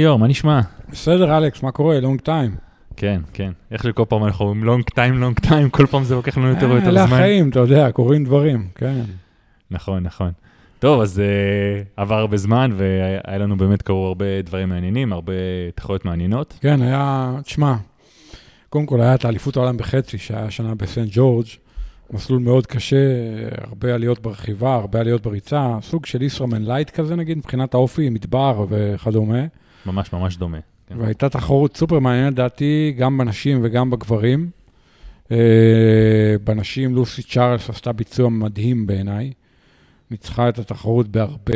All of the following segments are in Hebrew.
ליאור, מה נשמע? בסדר, אלכס, מה קורה? long time. כן, כן. איך שכל פעם אנחנו אומרים long time, long time, כל פעם זה לוקח לנו יותר ויותר זמן. אלה החיים, אתה יודע, קורים דברים, כן. נכון, נכון. טוב, אז uh, עבר הרבה זמן, והיה לנו באמת, קרו הרבה דברים מעניינים, הרבה תחרויות מעניינות. כן, היה, תשמע, קודם כל היה את האליפות העולם בחצי, שהיה שנה בסנט ג'ורג', מסלול מאוד קשה, הרבה עליות ברכיבה, הרבה עליות בריצה, סוג של ישראמן light כזה נגיד, מבחינת האופי, מדבר וכדומה. ממש ממש דומה. כן. והייתה תחרות סופר מעניינת, לדעתי, גם בנשים וגם בגברים. Uh, בנשים לוסי צ'ארלס עשתה ביצוע מדהים בעיניי. ניצחה את התחרות בהרבה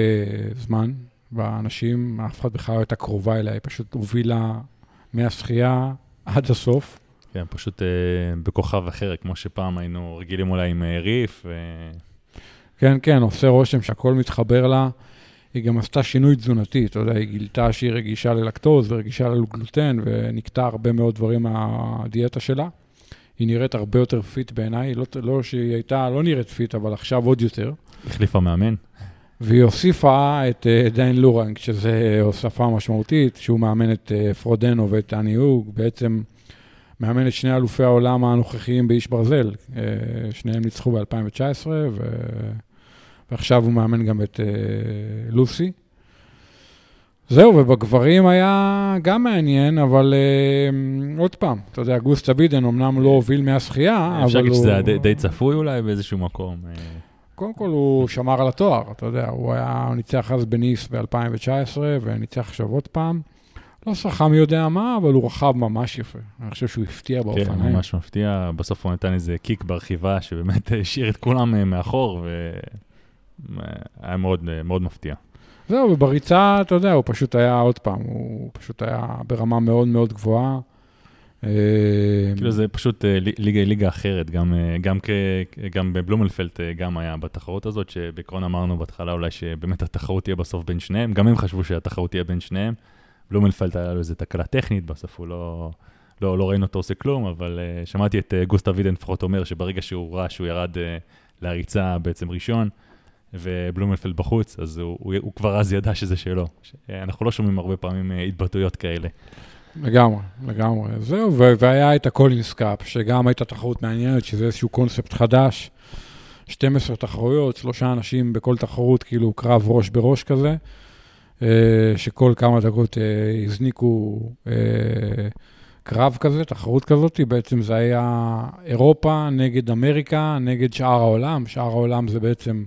זמן. באנשים, אף אחד בכלל לא הייתה קרובה אליה, היא פשוט הובילה מהשחייה עד הסוף. כן, פשוט uh, בכוכב אחר, כמו שפעם היינו רגילים אולי עם uh, ריף. ו... כן, כן, עושה רושם שהכל מתחבר לה. היא גם עשתה שינוי תזונתי, אתה יודע, היא גילתה שהיא רגישה ללקטוז ורגישה לגלוטן, ונקתה הרבה מאוד דברים מהדיאטה שלה. היא נראית הרבה יותר fit בעיניי, לא, לא שהיא הייתה, לא נראית fit, אבל עכשיו עוד יותר. החליפה מאמן. והיא הוסיפה את uh, דן לורנג, שזה הוספה משמעותית, שהוא מאמן את uh, פרודנו ואת אן האוג, בעצם מאמן את שני אלופי העולם הנוכחיים באיש ברזל. שניהם ניצחו ב-2019, ו... ועכשיו הוא מאמן גם את uh, לוסי. זהו, ובגברים היה גם מעניין, אבל uh, עוד פעם, אתה יודע, גוסטה בידן אמנם לא הוביל מהשחייה, אבל הוא... אפשר להגיד שזה היה די, די צפוי אולי באיזשהו מקום. קודם כל הוא שמר על התואר, אתה יודע, הוא היה, הוא ניצח אז בניס ב-2019, וניצח עכשיו עוד פעם. לא שחה מי יודע מה, אבל הוא רכב ממש יפה. אני חושב שהוא הפתיע באופניים. כן, ממש מפתיע. בסוף הוא נתן איזה קיק ברכיבה, שבאמת השאיר את כולם מאחור, והיה מאוד, מאוד מפתיע. זהו, ובריצה, אתה יודע, הוא פשוט היה, עוד פעם, הוא פשוט היה ברמה מאוד מאוד גבוהה. כאילו זה פשוט אה, ליגה, ליגה אחרת, גם, אה, גם, גם בבלומלפלט אה, גם היה בתחרות הזאת, שבעקרון אמרנו בהתחלה אולי שבאמת התחרות תהיה בסוף בין שניהם, גם הם חשבו שהתחרות תהיה בין שניהם. בלומלפלט היה לו איזו תקלה טכנית, בסוף הוא לא, לא, לא ראינו אותו עושה כלום, אבל uh, שמעתי את uh, גוסטה וידן לפחות אומר שברגע שהוא ראה שהוא ירד uh, להריצה בעצם ראשון, ובלומלפלד בחוץ, אז הוא, הוא, הוא כבר אז ידע שזה שלו. אנחנו לא שומעים הרבה פעמים uh, התבטאויות כאלה. לגמרי, לגמרי. זהו, והיה את הקולינס קאפ, שגם הייתה תחרות מעניינת, שזה איזשהו קונספט חדש. 12 תחרויות, שלושה אנשים בכל תחרות, כאילו קרב ראש בראש כזה, אה, שכל כמה דקות אה, הזניקו אה, קרב כזה, תחרות כזאת, בעצם זה היה אירופה נגד אמריקה, נגד שאר העולם. שאר העולם זה בעצם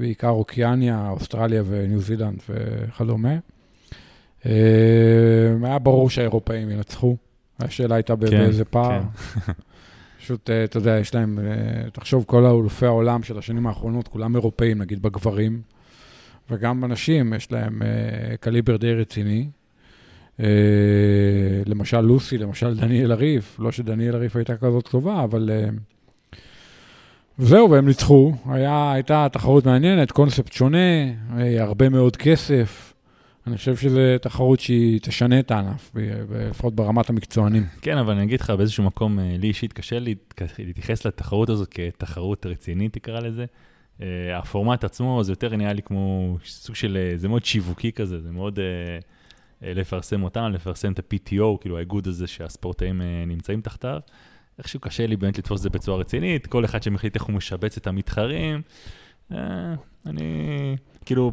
בעיקר אוקיאניה, אוסטרליה וניו זילנד וכדומה. אה, היה ברור שהאירופאים ינצחו. השאלה הייתה כן, באיזה פער. כן. פשוט, אה, אתה יודע, יש להם, אה, תחשוב, כל אלופי העולם של השנים האחרונות, כולם אירופאים, נגיד בגברים, וגם בנשים יש להם קליבר די רציני. למשל לוסי, למשל דניאל הריף, לא שדניאל הריף הייתה כזאת טובה, אבל... זהו, והם ניצחו. היה, הייתה תחרות מעניינת, קונספט שונה, הרבה מאוד כסף. אני חושב שזו תחרות שהיא תשנה את הענף, לפחות ברמת המקצוענים. כן, אבל אני אגיד לך, באיזשהו מקום, אה, לי אישית קשה להתייחס לתחרות הזאת כתחרות רצינית, תקרא לזה. Uh, הפורמט עצמו, זה יותר נראה לי כמו סוג של, אה, זה מאוד שיווקי כזה, זה מאוד לפרסם אותם, לפרסם את ה-PTO, כאילו האיגוד הזה שהספורטאים נמצאים תחתיו. איכשהו קשה לי באמת לתפוס את זה בצורה רצינית, כל אחד שמחליט איך הוא משבץ את המתחרים. Uh, אני... כאילו,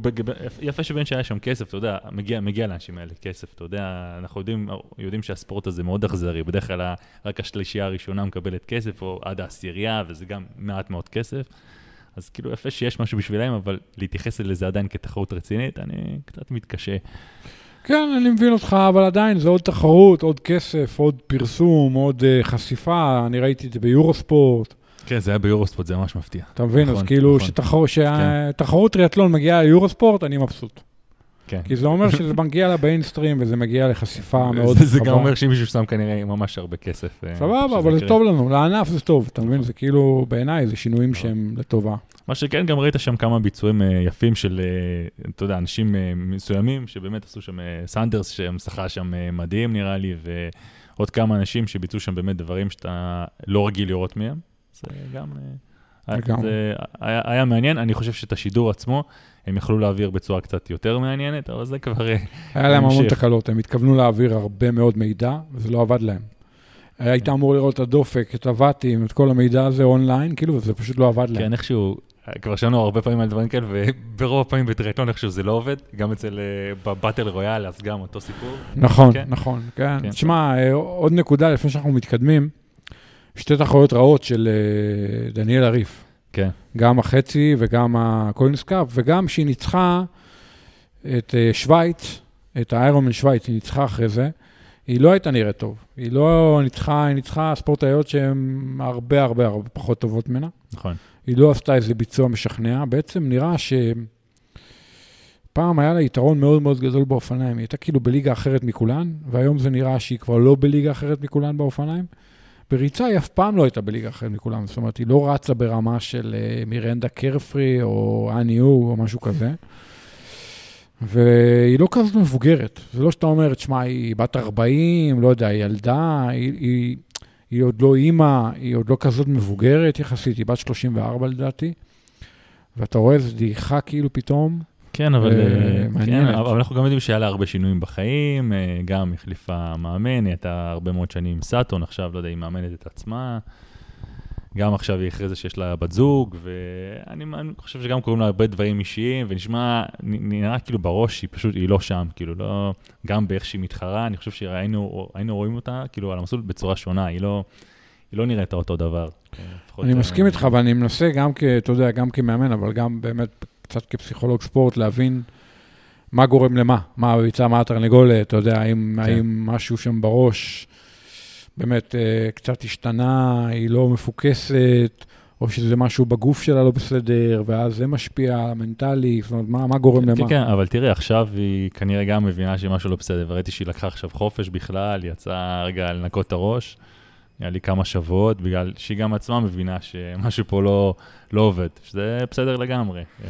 יפה שבין שהיה שם כסף, אתה יודע, מגיע, מגיע לאנשים האלה כסף, אתה יודע, אנחנו יודעים, יודעים שהספורט הזה מאוד אכזרי, בדרך כלל רק השלישייה הראשונה מקבלת כסף, או עד העשירייה, וזה גם מעט מאוד כסף. אז כאילו, יפה שיש משהו בשבילם, אבל להתייחס לזה עדיין כתחרות רצינית, אני קצת מתקשה. כן, אני מבין אותך, אבל עדיין זה עוד תחרות, עוד כסף, עוד פרסום, עוד uh, חשיפה, אני ראיתי את זה ביורוספורט. כן, זה היה ביורוספורט, זה ממש מפתיע. אתה מבין? נכון, אז כאילו, נכון. שתחרות כן. טריאטלון מגיעה ליורוספורט, אני מבסוט. כן. כי זה אומר שזה מגיע לביינסטרים וזה מגיע לחשיפה מאוד רחבה. זה גם אומר שאם מישהו שם כנראה ממש הרבה כסף. אה, סבבה, אבל זה טוב לנו, לענף זה טוב, אתה מבין? זה כאילו, בעיניי, זה שינויים שהם לטובה. מה שכן, גם ראית שם כמה ביצועים אה, יפים של, אה, אתה יודע, אנשים מסוימים, שבאמת עשו שם, סנדרס, ששחה שם מדהים נראה לי, ועוד כמה אנשים שביצעו שם באמת דברים שאתה לא רגיל לראות מהם. זה גם... זה היה מעניין, אני חושב שאת השידור עצמו, הם יכלו להעביר בצורה קצת יותר מעניינת, אבל זה כבר... אה, היה להם המון. תקלות, הם התכוונו להעביר הרבה מאוד מידע, וזה לא עבד להם. היית אמור לראות את הדופק, את הוואטים, את כל המידע הזה אונליין, כאילו, וזה פשוט לא עבד להם. כן, איכשהו, כבר שמענו הרבה פעמים על דברים כאלה, וברוב הפעמים בטריאטלון איכשהו זה לא עובד, גם אצל, אה, בבטל רויאל, אז גם אותו סיפור. נכון, כן. נכון, כן. כן. תשמע, אה, עוד נקודה לפני שאנחנו מתקדמים, שתי תחרויות רעות של דניאל הריף. כן. גם החצי וגם הקוינס קאפ, וגם שהיא ניצחה את אה, שווייץ, את האיירומן שווייץ, היא ניצחה אחרי זה. היא לא הייתה נראית טוב. היא לא ניצחה, היא ניצחה ספורטאיות שהן הרבה הרבה הרבה פחות טובות ממנה. נכון. היא לא עשתה איזה ביצוע משכנע. בעצם נראה ש... פעם היה לה יתרון מאוד מאוד גדול באופניים, היא הייתה כאילו בליגה אחרת מכולן, והיום זה נראה שהיא כבר לא בליגה אחרת מכולן באופניים. בריצה היא אף פעם לא הייתה בליגה אחרת מכולן, זאת אומרת, היא לא רצה ברמה של אה, מירנדה קרפרי או אני הוא או משהו כזה. והיא לא כזאת מבוגרת, זה לא שאתה אומר, תשמע, היא בת 40, לא יודע, היא ילדה, היא, היא, היא עוד לא אימא, היא עוד לא כזאת מבוגרת יחסית, היא בת 34 לדעתי. ואתה רואה איזו דעיכה כאילו פתאום, כן, אבל, אה, אה, כן. אבל אנחנו גם יודעים שהיה לה הרבה שינויים בחיים, אה, גם החליפה מאמן, היא הייתה הרבה מאוד שנים עם סאטון, עכשיו, לא יודע, היא מאמנת את עצמה. גם עכשיו היא הכריזה שיש לה בת זוג, ואני אני חושב שגם קוראים לה הרבה דברים אישיים, ונשמע, נראה כאילו בראש שהיא פשוט, היא לא שם, כאילו לא, גם באיך שהיא מתחרה, אני חושב שהיינו היינו רואים אותה, כאילו, על המסלול בצורה שונה, היא לא, היא לא נראית אותו דבר. אני אה, מסכים איתך, ואני מנסה גם כ... אתה יודע, גם כמאמן, אבל גם באמת קצת כפסיכולוג ספורט, להבין מה גורם למה, מה הביצה, מה התרנגולת, אתה יודע, האם, כן. האם משהו שם בראש באמת אה, קצת השתנה, היא לא מפוקסת, או שזה משהו בגוף שלה לא בסדר, ואז זה משפיע מנטלי, זאת אומרת, מה, מה גורם כן, למה? כן, אבל תראי, עכשיו היא כנראה גם מבינה שמשהו לא בסדר, וראיתי שהיא לקחה עכשיו חופש בכלל, יצאה רגע לנקות את הראש, היה לי כמה שבועות, בגלל שהיא גם עצמה מבינה שמשהו פה לא, לא עובד, שזה בסדר לגמרי. אה,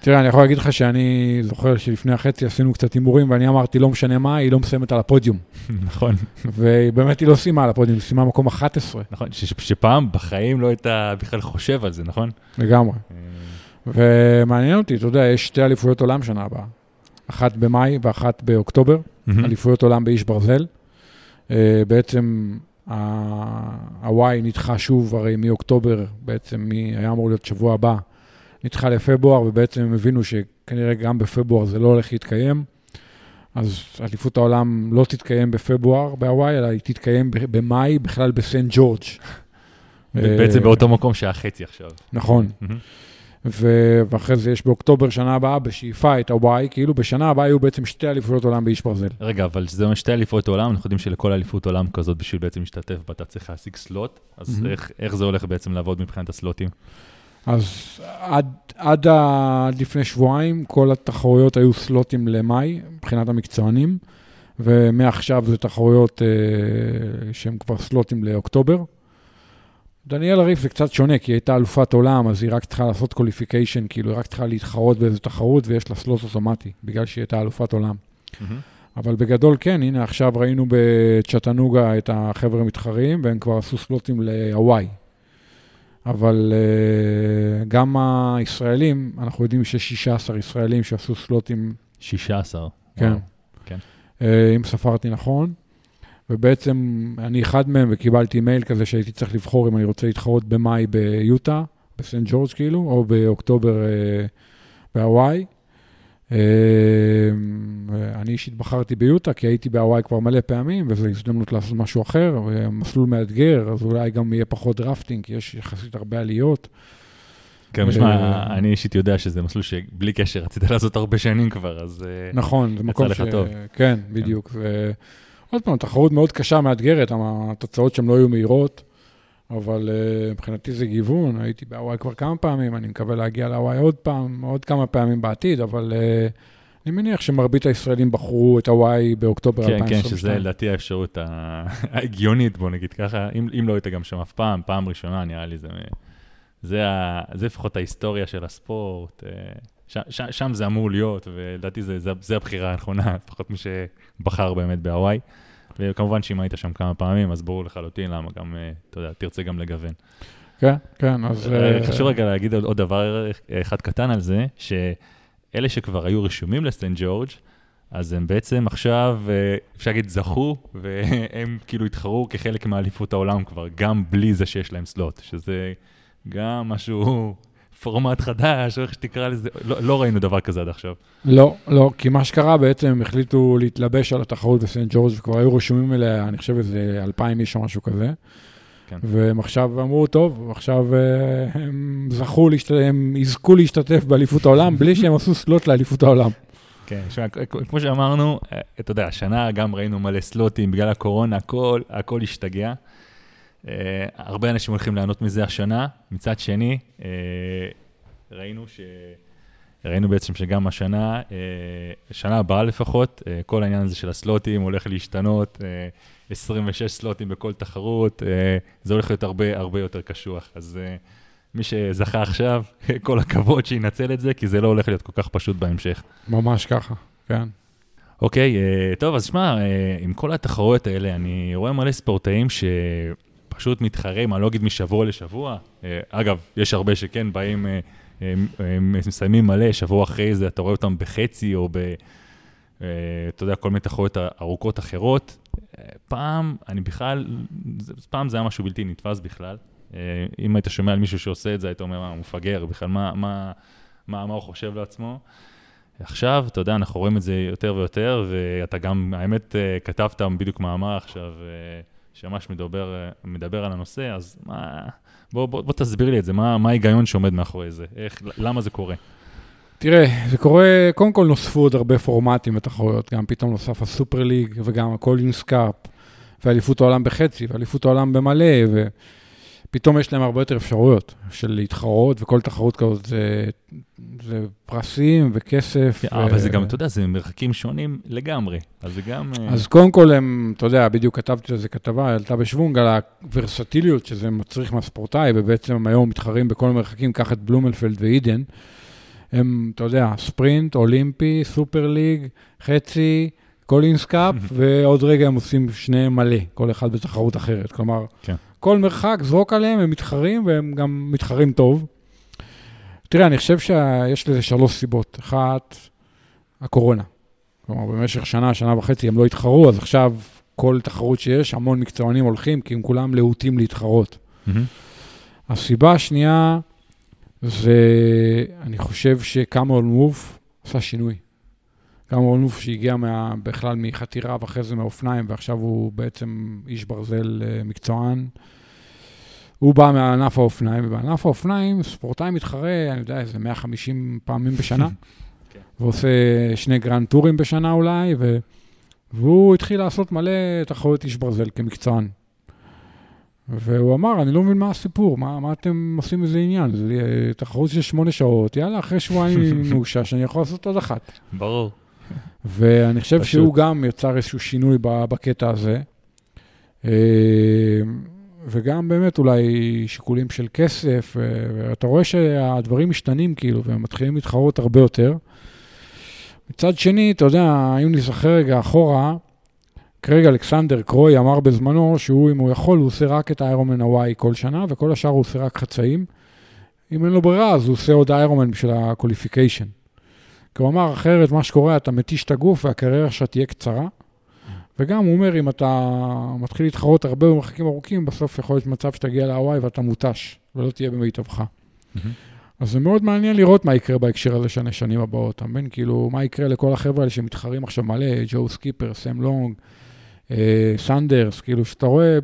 תראה, אני יכול להגיד לך שאני זוכר שלפני החצי עשינו קצת הימורים, ואני אמרתי, לא משנה מה, היא לא מסיימת על הפודיום. נכון, ובאמת היא לא סיימה על הפודיום, היא סיימה מקום 11 נכון, ש- שפעם בחיים לא הייתה בכלל חושב על זה, נכון? לגמרי. אה, ומעניין אותי, אתה יודע, יש שתי אליפויות עולם שנה הבאה. אחת במאי ואחת באוקטובר. אליפויות עולם באיש ברזל. אה, בעצם הוואי נדחה שוב, הרי מאוקטובר, בעצם מ- היה אמור להיות שבוע הבא, נדחה לפברואר, ובעצם הם הבינו שכנראה גם בפברואר זה לא הולך להתקיים. אז אליפות העולם לא תתקיים בפברואר בהוואי, אלא היא תתקיים במאי, בכלל בסנט ג'ורג'. בעצם אה, באותו מקום שהיה חצי עכשיו. נכון. ו- ואחרי זה יש באוקטובר שנה הבאה, בשאיפה את הוואי, כאילו בשנה הבאה יהיו בעצם שתי אליפויות עולם באיש ברזל. רגע, אבל שזה אומר שתי אליפויות עולם, אנחנו יודעים שלכל אליפות עולם כזאת, בשביל בעצם להשתתף בה, אתה צריך להשיג slot, אז מהמם. איך, איך זה הולך בעצם לעבוד מבחינת ה slots? אז עד, עד, ה- עד לפני שבועיים כל התחרויות היו slots למאי, מבחינת המקצוענים, ומעכשיו זה תחרויות אה, שהן כבר slots לאוקטובר. דניאלה ריף זה קצת שונה, כי היא הייתה אלופת עולם, אז היא רק צריכה לעשות qualification, כאילו היא רק צריכה להתחרות באיזו תחרות, ויש לה slot אוטומטי, בגלל שהיא הייתה אלופת עולם. אבל בגדול כן, הנה עכשיו ראינו בצ'טנוגה את החבר'ה מתחרים, והם כבר עשו סלוטים להוואי. אבל uh, גם הישראלים, אנחנו יודעים שיש 16 ישראלים שעשו סלוטים, 16. כן, וואו. כן. uh, אם ספרתי נכון, ובעצם אני אחד מהם וקיבלתי מייל כזה שהייתי צריך לבחור אם אני רוצה להתחרות במאי ביוטה, בסנט ג'ורג' כאילו, או באוקטובר uh, בהוואי. Uh, אני אישית בחרתי ביוטה, כי הייתי בהוואי כבר מלא פעמים, וזו הזדמנות לעשות משהו אחר, ומסלול מאתגר, אז אולי גם יהיה פחות drafting, כי יש יחסית הרבה עליות. כן, תשמע, אה, אני אישית יודע שזה מסלול שבלי קשר רצית לעשות הרבה שנים כבר, אז... אה, נכון, זה מקום לך טוב. כן, בדיוק. ו... עוד פעם, תחרות מאוד קשה, מאתגרת, התוצאות שם לא היו מהירות, אבל uh, מבחינתי זה גיוון, הייתי בהוואי כבר כמה פעמים, אני מקווה להגיע להוואי עוד פעם, עוד כמה פעמים בעתיד, אבל uh, אני מניח שמרבית הישראלים בחרו את הוואי באוקטובר כן, 2022. כן, שזה לדעתי האפשרות ההגיונית, בוא נגיד ככה, אם אם לא היית גם שם אף פעם, פעם ראשונה, נראה לי זה... זה ה- זה לפחות ההיסטוריה של הספורט, אה, ש- ש- שם זה אמור להיות, ולדעתי זה- זה זה הבחירה הנכונה, לפחות מי שבחר באמת בהוואי. וכמובן שאם היית שם כמה פעמים, אז ברור לחלוטין למה גם, אה, אתה יודע, תרצה גם לגוון. כן, כן, אז... אה, אה, חשוב רגע להגיד עוד דבר אחד קטן על זה, שאלה שכבר היו רשומים לסטנט ג'ורג', אז הם בעצם עכשיו, אפשר להגיד, זכו, והם כאילו התחרו כחלק מאליפות העולם כבר, גם בלי זה שיש להם סלוט, שזה גם משהו, פורמט חדש, או איך שתקרא לזה, לא, לא ראינו דבר כזה עד עכשיו. לא, לא, כי מה שקרה בעצם, הם החליטו להתלבש על התחרות בסנט ג'ורג' וכבר היו רשומים אליה, אני חושב איזה אלפיים איש או משהו כזה. כן. והם עכשיו אמרו, טוב, עכשיו אה, הם זכו, להשת... הם יזכו להשתתף באליפות העולם בלי שהם עשו סלוט לאליפות העולם. כן, שמה, כמו שאמרנו, אה, אתה יודע, השנה גם ראינו מלא סלוטים בגלל הקורונה, הכל, הכל השתגע. Uh, הרבה אנשים הולכים ליהנות מזה השנה. מצד שני, uh, ראינו ש... ראינו בעצם שגם השנה, uh, שנה הבאה לפחות, uh, כל העניין הזה של הסלוטים הולך להשתנות, uh, 26 סלוטים בכל תחרות, uh, זה הולך להיות הרבה הרבה יותר קשוח. אז uh, מי שזכה עכשיו, כל הכבוד שינצל את זה, כי זה לא הולך להיות כל כך פשוט בהמשך. ממש ככה, כן. אוקיי, uh, טוב, אז שמע, uh, עם כל התחרויות האלה, אני רואה מלא ספורטאים ש... פשוט אני לא אגיד משבוע לשבוע. אה, אגב, יש הרבה שכן באים, אה, הם מסיימים מלא, שבוע אחרי זה אתה רואה אותם בחצי או ב... אה, אתה יודע, כל מיני תחרויות ארוכות אחרות. פעם, אני בכלל, פעם זה היה משהו בלתי נתפס בכלל. אם היית שומע על מישהו שעושה את זה, היית אומר, מה, הוא מפגר, בכלל, מה, מה, מה, מה הוא חושב לעצמו? עכשיו, אתה יודע, אנחנו רואים את זה יותר ויותר, ואתה גם, האמת, כתבת בדיוק מאמר עכשיו, שממש מדבר, מדבר על הנושא, אז מה, בוא, בוא, בוא תסביר לי את זה, מה, ההיגיון שעומד מאחורי זה, איך, למה זה קורה? תראה, זה קורה, קודם כל נוספו עוד הרבה פורמטים בתחרויות, גם פתאום נוסף הסופר ליג וגם הקולינס קאפ, ואליפות העולם בחצי, ואליפות העולם במלא, ו... פתאום יש להם הרבה יותר אפשרויות של להתחרות, וכל תחרות כזאת זה, זה פרסים וכסף. כן, ו... אבל זה גם, אתה יודע, זה מרחקים שונים לגמרי, אז זה גם... אה, אז קודם כל הם, אתה יודע, בדיוק כתבתי על זה כתבה, עלתה בשוונג, על הוורסטיליות שזה מצריך מהספורטאי, ובעצם הם היום מתחרים בכל המרחקים, קח את בלומנפלד ואידן. הם, אתה יודע, ספרינט, אולימפי, סופר ליג, חצי, Collins Cup, ועוד רגע הם עושים שניהם מלא, כל אחד בתחרות אחרת. כלומר, כן. כל מרחק, זרוק עליהם, הם מתחרים, והם גם מתחרים טוב. תראה, אני חושב שיש לזה שלוש סיבות. אחת, הקורונה. כלומר, במשך שנה, שנה וחצי הם לא התחרו, אז עכשיו כל תחרות שיש, המון מקצוענים הולכים, כי הם כולם להוטים להתחרות. Mm-hmm. הסיבה השנייה זה, אני חושב שקמרון וורף עשה שינוי. קמרון וורף שהגיע מה, בכלל מחתירה ואחרי זה מאופניים, ועכשיו הוא בעצם איש ברזל אה, מקצוען. הוא בא מענף האופניים, ובענף האופניים ספורטאי מתחרה, אני יודע, איזה 150 פעמים בשנה, כן. ועושה שני grand tour ים בשנה אולי, ו... והוא התחיל לעשות מלא תחרויות איש ברזל כמקצוען. והוא אמר, אני לא מבין מה הסיפור, מה, מה אתם עושים מזה עניין? זה אה, תחרות של שמונה שעות, יאללה, אחרי שבועיים מאושש, אני יכול לעשות עוד אחת. ברור. ואני חושב פשוט. שהוא גם יצר איזשהו שינוי בקטע הזה. אה, וגם באמת אולי שיקולים של כסף, ואתה רואה שהדברים משתנים כאילו, והם מתחילים להתחרות הרבה יותר. מצד שני, אתה יודע, אם נזכר רגע אחורה, קרייג אלכסנדר, קרואי, אמר בזמנו שהוא, אם הוא יכול, הוא עושה רק את ה Ironman הוואי כל שנה, וכל השאר הוא עושה רק חצאים. אם אין לו ברירה, אז הוא עושה עוד Ironman בשביל ה qualification. כי הוא אמר, אחרת מה שקורה, אתה מתיש את הגוף והקריירה שלך תהיה קצרה. וגם הוא אומר, אם אתה מתחיל להתחרות הרבה במרחקים ארוכים, בסוף יכול להיות מצב שתגיע להוואי ואתה מותש, ולא תהיה במיטבך. Mm-hmm. אז זה מאוד מעניין לראות מה יקרה בהקשר הזה של השנים הבאות, אתה מבין? כאילו, מה יקרה לכל החבר'ה האלה שמתחרים עכשיו מלא, ג'ו סקיפר, סם לונג, אה, סנדרס, כאילו, שאתה רואה,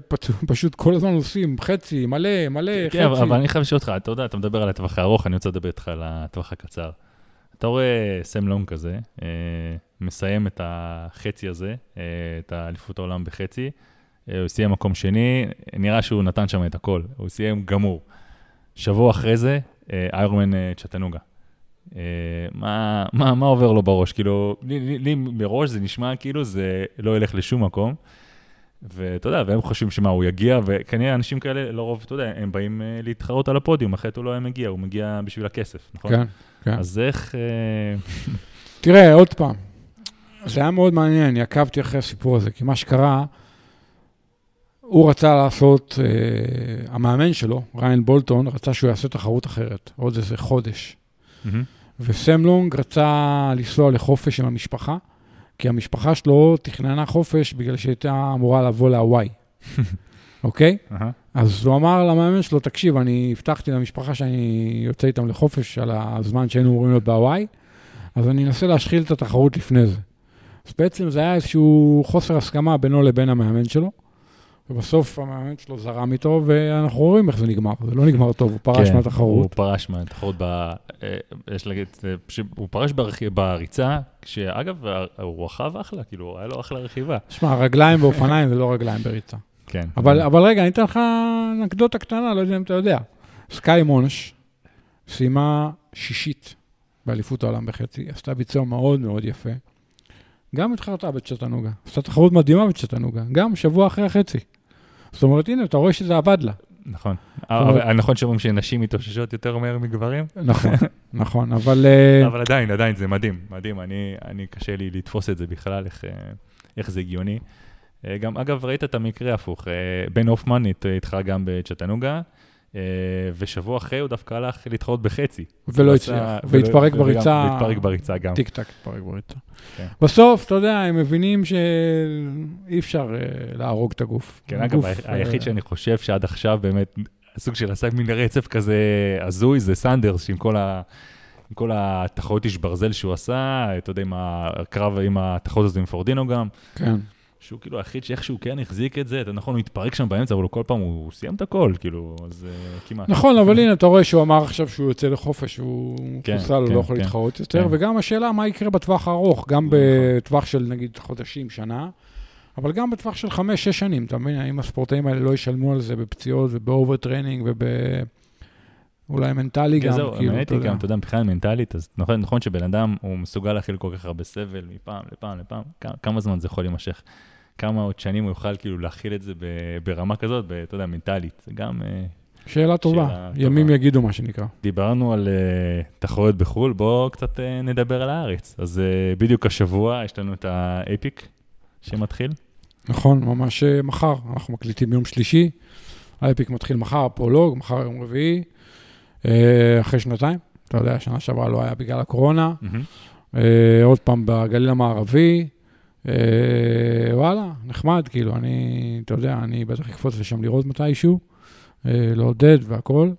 פשוט כל הזמן עושים חצי, מלא, מלא, כן, חצי. כן, אבל אני חייב לשאול אותך, אתה יודע, אתה מדבר על הטווח הארוך, אני רוצה לדבר איתך על הטווח הקצר. אתה רואה סם לונג כזה, אה, מסיים את החצי הזה, אה, את האליפות העולם בחצי, אה, הוא סיים מקום שני, נראה שהוא נתן שם את הכל, הוא סיים גמור. שבוע אחרי זה, איירומן אה, צ'טנוגה. מה, מה, מה עובר לו בראש? כאילו, לי, לי, לי מראש זה נשמע כאילו זה לא ילך לשום מקום. ואתה יודע, והם חושבים שמה, הוא יגיע, וכנראה אנשים כאלה, לרוב, אתה יודע, הם באים uh, להתחרות על הפודיום, אחרת הוא לא היה מגיע, הוא מגיע בשביל הכסף, נכון? כן, כן. אז איך... Uh... תראה, עוד פעם, זה היה מאוד מעניין, אני עקבתי אחרי הסיפור הזה, כי מה שקרה, הוא רצה לעשות, uh, המאמן שלו, ריין בולטון, רצה שהוא יעשה תחרות אחרת, עוד איזה חודש. מהמם. וסם לונג רצה לנסוע לחופש עם המשפחה, כי המשפחה שלו תכננה חופש בגלל שהיא הייתה אמורה לבוא להוואי, אוקיי? אהה. אז הוא אמר למאמן שלו, תקשיב, אני הבטחתי למשפחה שאני יוצא איתם לחופש על הזמן שהיינו אמורים להיות בהוואי, אז אני אנסה להשחיל את התחרות לפני זה. אז בעצם זה היה איזשהו חוסר הסכמה בינו לבין המאמן שלו, ובסוף המאמן שלו זרם איתו, ואנחנו רואים איך זה נגמר. זה לא נגמר טוב, הוא פרש כן, מהתחרות. הוא פרש מהתחרות, ב... אה, יש להגיד, הוא פרש ברכ- בריצה, שאגב, הוא רכב אחלה, כאילו, היה לו אחלה רכיבה. שמע, רגליים באופניים זה לא רגליים בריצה. כן. אבל, אבל רגע, אני אתן לך אנקדוטה קטנה, לא יודע אם אתה יודע. סקאי מונש סיימה שישית באליפות העולם בחצי, עשתה ביצוע מאוד מאוד יפה. גם התחרתה בצ'טנוגה, עשתה תחרות מדהימה בצ'טנוגה, גם שבוע אחרי החצי. זאת אומרת, הנה, אתה רואה שזה עבד לה. נכון. נכון שאומרים שנשים מתאוששות יותר מהר מגברים? נכון, נכון, אבל... אה, אבל עדיין, עדיין, זה מדהים, מדהים. אני, אני קשה לי לתפוס את זה בכלל, איך, אה, איך זה הגיוני. אה, גם, אגב, ראית את המקרה הפוך. בן הופמן הת- התחרה גם בצ'טנוגה, ושבוע אחרי הוא דווקא הלך להתחרות בחצי. ולא הצליח, והתפרק בריצה. והתפרק בריצה גם. טיק טק התפרק בריצה. כן. בסוף, אתה יודע, הם מבינים שאי אפשר אה, להרוג את הגוף. כן, אגב, הגוף, ה- אה, היחיד שאני חושב שעד עכשיו באמת, הסוג של עשה מין רצף כזה הזוי, זה סנדרס, שעם כל ה... עם כל התחרות איש ברזל שהוא עשה, אתה יודע, עם הקרב, עם התחרות הזאת עם פורדינו גם, כן. שהוא כאילו היחיד שאיכשהו כן החזיק את זה, אתה נכון, הוא התפרק שם באמצע, אבל הוא כל פעם, הוא סיים את הכל, כאילו, אז אה, כמעט. נכון, אבל הנה, אתה רואה שהוא אמר עכשיו שהוא יוצא לחופש, הוא כן, חוסל, הוא כן, לא יכול כן. להתחרות יותר, כן. וגם השאלה מה יקרה בטווח הארוך, גם נכון. בטווח של נגיד חודשים, שנה, אבל גם בטווח של חמש, שש שנים, אתה מבין? האם הספורטאים האלה לא ישלמו על זה בפציעות וב overtraining וב... אולי מנטלי כן, גם, זהו, כאילו, אתה יודע. גם, אתה יודע, מבחינה מנטלית, אז נכון, נכון שבן אדם, הוא מסוגל להכיל כל כך הרבה סבל מפעם לפעם לפעם, כמה זמן זה יכול להימשך? כמה עוד שנים הוא יוכל כאילו להכיל את זה ברמה כזאת, אתה יודע, מנטלית. זה גם, אה, שאלה טובה, שאלה, ימים. יגידו מה שנקרא. דיברנו על uh, תחרויות בחו"ל, בואו קצת uh, נדבר על הארץ. אז uh, בדיוק השבוע יש לנו את האפיק שמתחיל. נכון, ממש מחר, אנחנו מקליטים יום שלישי, האפיק מתחיל מחר, הפרולוג, מחר יום רביעי, אחרי שנתיים. אתה יודע, שנה שעברה לא היה בגלל הקורונה. אה, עוד פעם בגליל המערבי. אה, וואלה, נחמד, כאילו, אני, אתה יודע, אני בטח אקפוץ לשם לראות מתישהו, אה, לעודד והכול.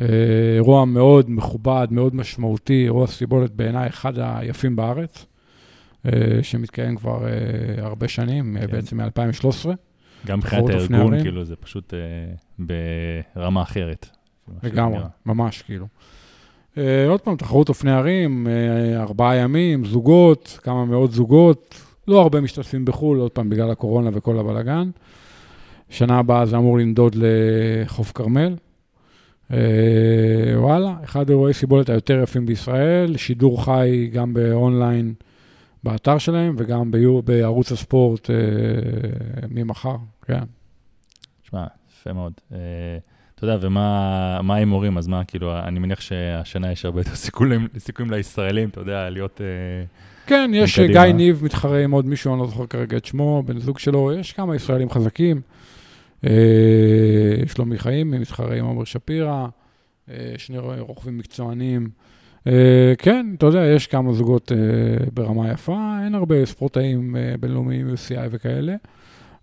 אה, אירוע מאוד מכובד, מאוד משמעותי, אירוע סיבולת בעיניי אחד היפים בארץ, אה, שמתקיים כבר אה, הרבה שנים, אה, כן. בעצם מ-2013. גם מבחינת הארגון. כאילו, זה פשוט uh, ברמה אחרת. לגמרי. ממש, כאילו. אה, עוד פעם, תחרות אופני ערים, אה, ארבעה ימים, זוגות, כמה מאות זוגות, לא הרבה משתתפים בחו"ל, עוד פעם, בגלל הקורונה וכל הבלגן. שנה הבאה זה אמור לנדוד לחוף כרמל. אה, וואלה, אחד אירועי סיבולת היותר יפים בישראל, שידור חי גם באונליין באתר שלהם וגם ביו- בערוץ הספורט אה, ממחר, כן. שמע, יפה מאוד. Uh, אתה יודע, ומה מה ההימורים? אז מה, כאילו, אני מניח שהשנה יש הרבה יותר סיכויים, סיכויים לישראלים, אתה יודע, להיות... Uh, כן, יש קדימה. גיא ניב מתחרה עם עוד מישהו, אני לא זוכר כרגע את שמו, בן זוג שלו, יש כמה ישראלים חזקים. אה, שלומי חיים מתחרה עם עומר שפירא, אה, שני רוכבים מקצוענים. אה, כן, אתה יודע, יש כמה זוגות אה, ברמה יפה, אין הרבה ספורטאים אה, בינלאומיים, UCI וכאלה,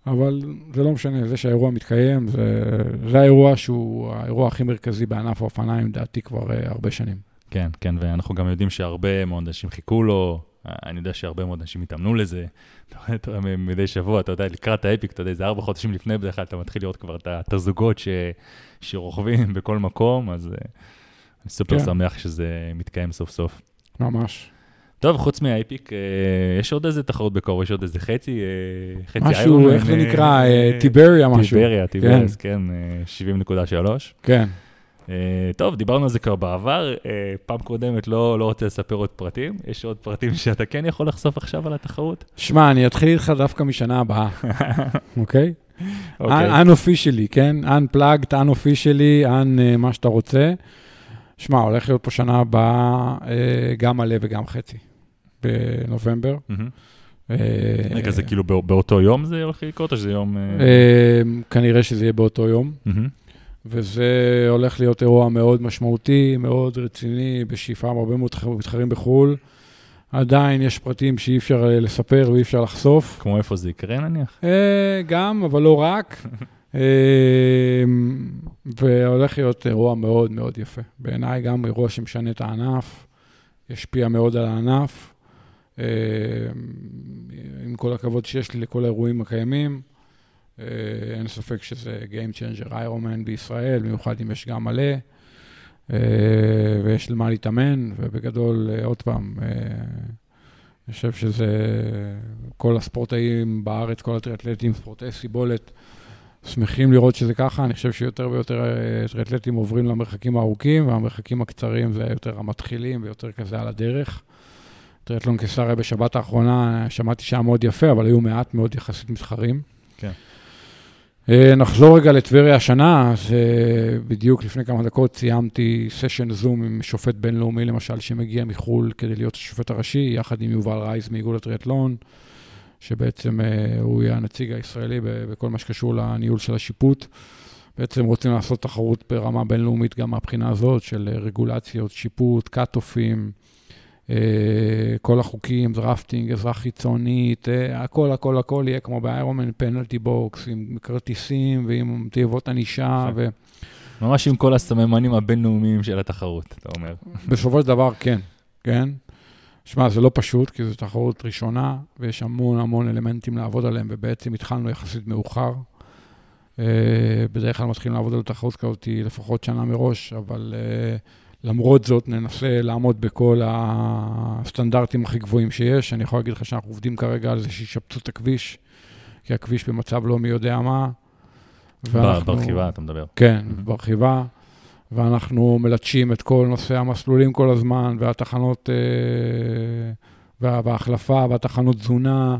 אבל זה לא משנה, זה שהאירוע מתקיים, זה, זה האירוע שהוא האירוע הכי מרכזי בענף האופניים, לדעתי כבר אה, הרבה שנים. כן, כן, ואנחנו גם יודעים שהרבה מאוד אנשים חיכו לו, אני יודע שהרבה מאוד אנשים התאמנו לזה. מדי שבוע, אתה יודע, לקראת האפיק, אתה יודע, זה ארבע חודשים לפני בדרך כלל, אתה מתחיל לראות כבר את הזוגות ש- שרוכבים בכל מקום, אז אה, אני סופר כן. שמח שזה מתקיים סוף סוף. ממש. טוב, חוץ מהאפיק, אה, יש עוד איזה תחרות בקרוב, יש עוד איזה חצי, אה, חצי משהו, איירון, איך זה נקרא? טיבריה משהו. טיבריה, טיבריה, כן, אה, 70.3. כן. Uh, טוב, דיברנו על זה כבר בעבר, uh, פעם קודמת לא, לא רוצה לספר עוד פרטים, יש עוד פרטים שאתה כן יכול לחשוף עכשיו על התחרות? שמע, אני אתחיל איתך דווקא משנה הבאה, אוקיי? אוקיי. unofficially, כן? unplugged, unofficially, un אה, מה שאתה רוצה. שמע, הולך להיות פה שנה הבאה אה, גם מלא וגם חצי, בנובמבר. אה, רגע, זה כאילו בא- באותו יום זה הולך לקרות, או שזה יום... אה, אה, כנראה שזה יהיה באותו יום. וזה הולך להיות אירוע מאוד משמעותי, מאוד רציני, בשאיפה עם הרבה מאוד מתח- מתחרים בחו"ל. עדיין יש פרטים שאי אפשר אה, לספר ואי אפשר לחשוף. כמו איפה זה יקרה נניח? אה, גם, אבל לא רק. אה, והולך להיות אירוע מאוד מאוד יפה. בעיניי גם אירוע שמשנה את הענף, ישפיע מאוד על הענף. עם כל הכבוד שיש לי לכל האירועים הקיימים, אין ספק שזה Game Changer איירומן בישראל, במיוחד אם יש גם מלא, אה, ויש למה להתאמן, ובגדול, אה, עוד פעם, אה, אני חושב שזה, כל הספורטאים בארץ, כל הטריאטלטים, ספורטאי סיבולת, שמחים לראות שזה ככה. אני חושב שיותר ויותר אה, טריאטלטים עוברים למרחקים הארוכים, והמרחקים הקצרים זה יותר המתחילים ויותר כזה על הדרך. טריאטלון קיסריה בשבת האחרונה, שמעתי שהיה מאוד יפה, אבל היו מעט מאוד יחסית מתחרים. כן. אה, נחזור רגע לטבריה השנה, אז אה, בדיוק לפני כמה דקות סיימתי סשן זום עם שופט בינלאומי, למשל, שמגיע מחו"ל כדי להיות השופט הראשי, יחד עם יובל רייס מאיגוד הטריאטלון, שבעצם אה, הוא יהיה הנציג הישראלי בכל מה שקשור לניהול של השיפוט. בעצם רוצים לעשות תחרות ברמה בינלאומית גם מהבחינה הזאת של רגולציות, שיפוט, קאט-אופים, כל החוקים, drafting, עזרה חיצונית, אה, הכל, הכל, הכל יהיה כמו ב Ironman, penalty box, עם כרטיסים ועם תיבות ענישה, יפה. ממש עם כל הסממנים הבינלאומיים של התחרות, אתה אומר. ובסופו של דבר, כן, כן. שמע, זה לא פשוט, כי זו תחרות ראשונה, ויש המון המון אלמנטים לעבוד עליהם, ובעצם התחלנו יחסית מאוחר. אה, בדרך כלל מתחילים לעבוד על תחרות כזאת לפחות שנה מראש, אבל אה, למרות זאת ננסה לעמוד בכל הסטנדרטים הכי גבוהים שיש. אני יכול להגיד לך שאנחנו עובדים כרגע על זה שישפצו את הכביש, כי הכביש במצב לא מי יודע מה. ב- ברכיבה, אתה מדבר. כן, מהמם. ברכיבה, ואנחנו מלטשים את כל נושא המסלולים כל הזמן, והתחנות, אה, וה- וההחלפה, והתחנות תזונה.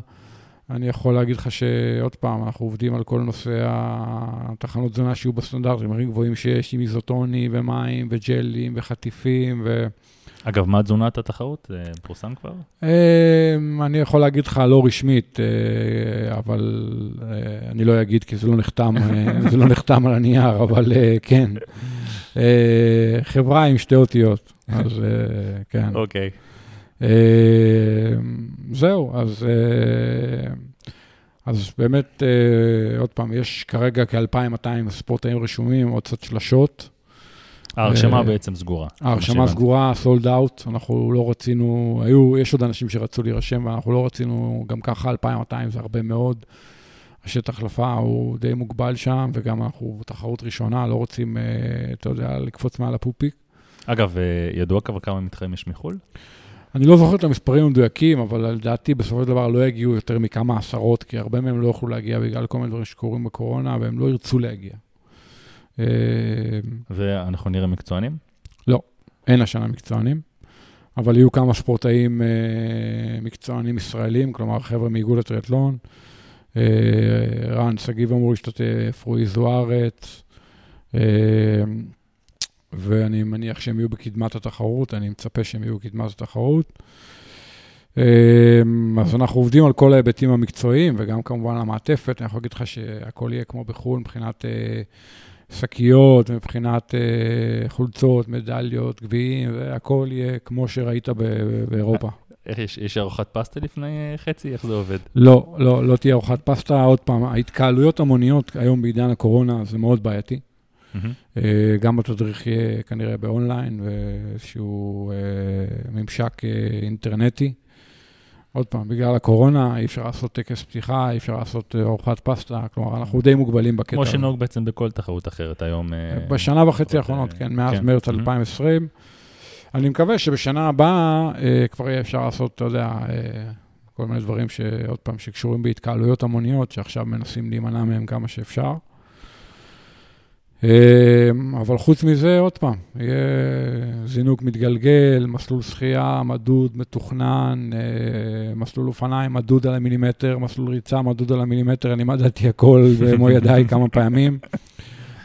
אני יכול להגיד לך שעוד פעם, אנחנו עובדים על כל נושא התחנות תזונה שיהיו בסטנדרטים הכי גבוהים שיש, עם איזוטוני ומים וג'לים וחטיפים, ו... אגב, מה תזונת התחרות? זה פורסם כבר? אה, אני יכול להגיד לך לא רשמית, אה, אבל אה, אני לא אגיד כי זה לא נחתם, אה, זה לא נחתם על הנייר, אבל אה, כן. אה, חברה עם שתי אותיות, אז אה, כן. אוקיי. אה, זהו, אז, אה, אז באמת, אה, עוד פעם, יש כרגע כ-2,200 ספורטאים רשומים, עוד קצת שלשות. ההרשמה אה, בעצם סגורה. ההרשמה. סגורה, סולד אאוט, אנחנו לא רצינו, היו, יש עוד אנשים שרצו להירשם, ואנחנו לא רצינו, גם ככה 2,200 זה הרבה מאוד. השטח החלפה הוא די מוגבל שם, וגם אנחנו בתחרות ראשונה, לא רוצים, אה, אתה יודע, לקפוץ מעל הפופיק. אגב, אה, ידוע כבר כמה מתחרים יש מחו"ל? אני לא זוכר את המספרים המדויקים, אבל לדעתי בסופו של דבר לא יגיעו יותר מכמה עשרות, כי הרבה מהם לא יוכלו להגיע בגלל כל מיני דברים שקורים בקורונה, והם לא ירצו להגיע. אה, ואנחנו נראה מקצוענים? אין השנה מקצוענים, אבל יהיו כמה ספורטאים אה, מקצוענים ישראלים, כלומר חבר'ה מאיגוד הטריאטלון. אה, רן שגיב אמור להשתתף, רועי זוארץ, ואני מניח שהם יהיו בקדמת התחרות, אני מצפה שהם יהיו בקדמת התחרות. אה, אז אנחנו עובדים על כל ההיבטים המקצועיים, וגם כמובן המעטפת. אני יכול להגיד לך שהכל יהיה כמו בחו"ל מבחינת אה, שקיות, מבחינת אה, חולצות, מדליות, גביעים, והכל יהיה כמו שראית באירופה. איך יש, יש ארוחת פסטה לפני אה, חצי? איך זה עובד? לא, לא, לא תהיה ארוחת פסטה. עוד פעם, ההתקהלויות המוניות היום בעידן הקורונה זה מאוד בעייתי. אה, גם התדריך יהיה כנראה באונליין ואיזשהו אה, ממשק אה, אינטרנטי. עוד פעם, בגלל הקורונה אי אפשר לעשות טקס פתיחה, אי אפשר לעשות ארוחת פסטה, כלומר, אנחנו די מוגבלים בקטע כמו. שנהוג בעצם בכל תחרות אחרת היום. בשנה וחצי האחרונות, כן, מאז כן. מרץ Mhm. 2020. אני מקווה שבשנה הבאה אה, כבר יהיה אפשר לעשות, אתה יודע, כל מיני דברים שעוד פעם, שקשורים בהתקהלויות המוניות, שעכשיו מנסים להימנע מהם כמה שאפשר. אה, אבל חוץ מזה, עוד פעם, יהיה זינוק מתגלגל, מסלול שחייה, מדוד, מתוכנן, אה, מסלול אופניים, מדוד על המילימטר, מסלול ריצה, מדוד על המילימטר, אני מדדתי הכל במו ידיי כמה פעמים.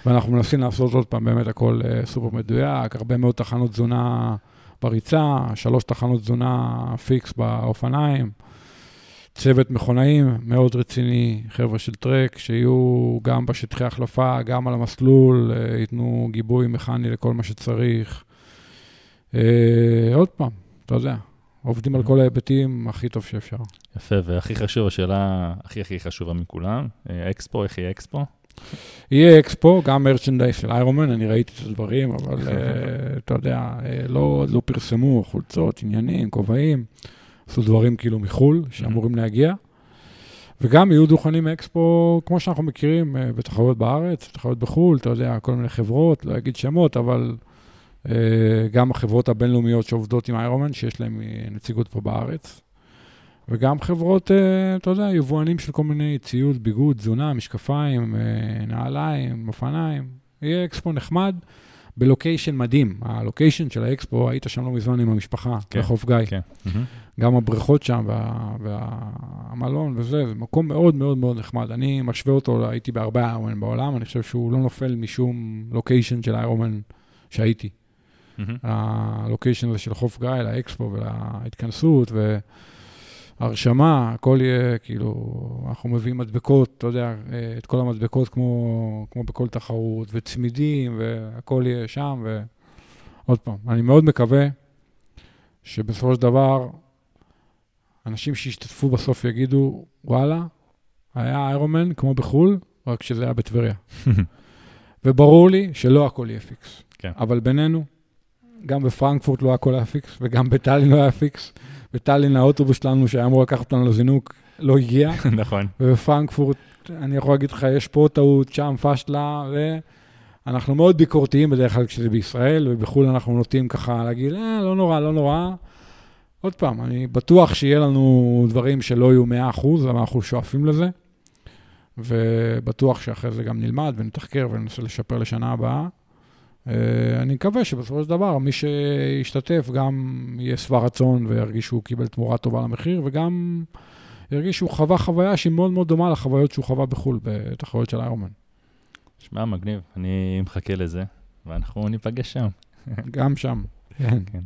ואנחנו מנסים לעשות עוד פעם באמת הכל אה, סופר מדויק, הרבה מאוד תחנות תזונה בריצה, שלוש תחנות תזונה fix באופניים. צוות מכונאים מאוד רציני, חבר'ה של טרק, שיהיו גם בשטחי החלפה, גם על המסלול, אה, ייתנו גיבוי מכני לכל מה שצריך. אה, עוד פעם, אתה יודע, עובדים על כל ההיבטים הכי טוב שאפשר. יפה, והכי חשוב, השאלה הכי הכי חשובה מכולם, אה, אקספו, איך יהיה אקספו? יהיה אקספו, גם מרצ'נדייז של איירומן, אני ראיתי את הדברים, אבל אתה יודע, לא, לא פרסמו חולצות, עניינים, כובעים, עשו דברים כאילו מחו"ל, שאמורים להגיע. וגם יהיו דוכנים אקספו, כמו שאנחנו מכירים, uh, בתחרויות בארץ, בתחרויות בחו"ל, אתה יודע, כל מיני חברות, לא אגיד שמות, אבל uh, גם החברות הבינלאומיות שעובדות עם איירומן, שיש להן נציגות פה בארץ. וגם חברות, אה, אתה יודע, יבואנים של כל מיני ציוד, ביגוד, תזונה, משקפיים, אה, נעליים, אופניים. יהיה אקספו נחמד, בלוקיישן מדהים. הלוקיישן של האקספו, היית שם לא מזמן עם המשפחה, כן, בחוף גיא. כן. גם הבריכות שם וה, והמלון וזה, זה מקום מאוד מאוד מאוד נחמד. אני משווה אותו, הייתי בהרבה איירומן בעולם, אני חושב שהוא לא נופל משום לוקיישן של איירומן שהייתי. הלוקיישן הזה של חוף גיא, לאקספו ולהתכנסות, ו... הרשמה, הכל יהיה, כאילו, אנחנו מביאים מדבקות, אתה יודע, את כל המדבקות כמו, כמו בכל תחרות, וצמידים, והכל יהיה שם, ועוד פעם, אני מאוד מקווה שבסופו של דבר, אנשים שישתתפו בסוף יגידו, וואלה, היה איירומן כמו בחו"ל, רק שזה היה בטבריה. וברור לי שלא הכל יהיה fix. כן. אבל בינינו, גם בפרנקפורט לא הכל היה fix, וגם בטאלין לא היה fix. בטאלין האוטובוס שלנו, שהיה אמור לקחת אותנו לזינוק, לא הגיע. נכון. ובפרנקפורט, אני יכול להגיד לך, יש פה טעות, שם פשלה, ואנחנו מאוד ביקורתיים בדרך כלל כשזה בישראל, ובחו"ל אנחנו נוטים ככה להגיד, אה, לא נורא, לא נורא. עוד פעם, אני בטוח שיהיה לנו דברים שלא יהיו 100%, אבל אנחנו שואפים לזה, ובטוח שאחרי זה גם נלמד ונתחקר וננסה לשפר לשנה הבאה. אה, אני מקווה שבסופו של דבר מי שישתתף גם יהיה שבע רצון וירגיש שהוא קיבל תמורה טובה למחיר, וגם ירגיש שהוא חווה חוויה שהיא מאוד מאוד דומה לחוויות שהוא חווה בחו"ל, בתחרויות של איירומן. שמע, מגניב, אני מחכה לזה, ואנחנו ניפגש שם. גם שם, כן. כן.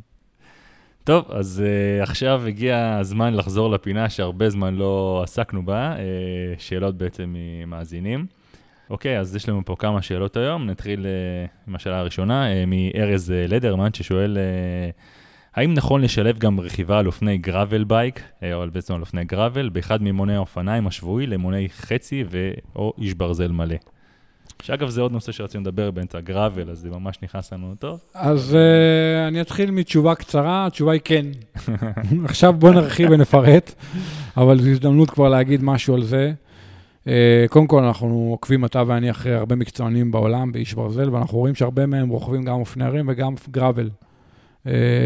טוב, אז uh, עכשיו הגיע הזמן לחזור לפינה שהרבה זמן לא עסקנו בה, uh, שאלות בעצם ממאזינים. אוקיי, אז יש לנו פה כמה שאלות היום. נתחיל uh, עם השאלה הראשונה, uh, מארז uh, לדרמן, ששואל, האם נכון לשלב גם רכיבה על אופני גראבל בייק, או בעצם על אופני גראבל, באחד ממוני האופניים השבועי למוני חצי ו/או איש ברזל מלא? שאגב, זה עוד נושא שרצינו לדבר באמצע גראבל, אז זה ממש נכנס לנו טוב. אז uh, אני אתחיל מתשובה קצרה, התשובה היא כן. עכשיו בוא נרחיב ונפרט, אבל זו הזדמנות כבר להגיד משהו על זה. אה, קודם כל, אנחנו עוקבים, אתה ואני, אחרי הרבה מקצוענים בעולם, באיש ברזל, ואנחנו רואים שהרבה מהם רוכבים גם אופני הרים וגם גראבל.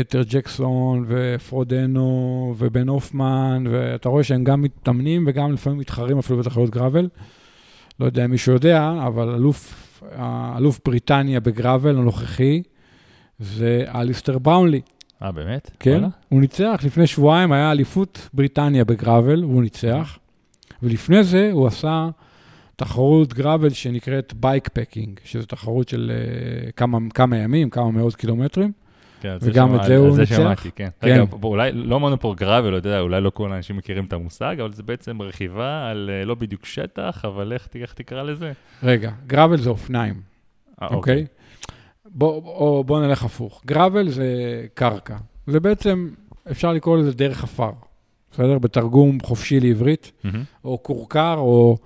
אתר ג'קסון ופרודנו ובן הופמן, ואתה רואה שהם גם מתאמנים וגם לפעמים מתחרים אפילו בתחרות גראבל. לא יודע אם מישהו יודע, אבל אלוף, אלוף בריטניה בגראבל הנוכחי זה אליסטר בראונלי. אה, באמת? כן, וואלה? הוא ניצח. לפני שבועיים היה אליפות בריטניה בגראבל, והוא ניצח. ולפני זה הוא עשה תחרות גראבל שנקראת בייק פקינג, שזו תחרות של uh, כמה, כמה ימים, כמה מאות קילומטרים. כן, וגם את זה הוא ניצח. זה שמעתי, כן. כן. רגע, בוא, אולי לא אמרנו פה גראבל, לא יודע, אולי לא כל האנשים מכירים את המושג, אבל זה בעצם רכיבה על uh, לא בדיוק שטח, אבל איך, איך תקרא לזה? רגע, גראבל זה אופניים, 아, אוקיי? אוקיי? בוא, בוא נלך הפוך. גראבל זה קרקע. זה בעצם, אפשר לקרוא לזה דרך עפר. בסדר? בתרגום חופשי לעברית, mm-hmm. או כורכר, או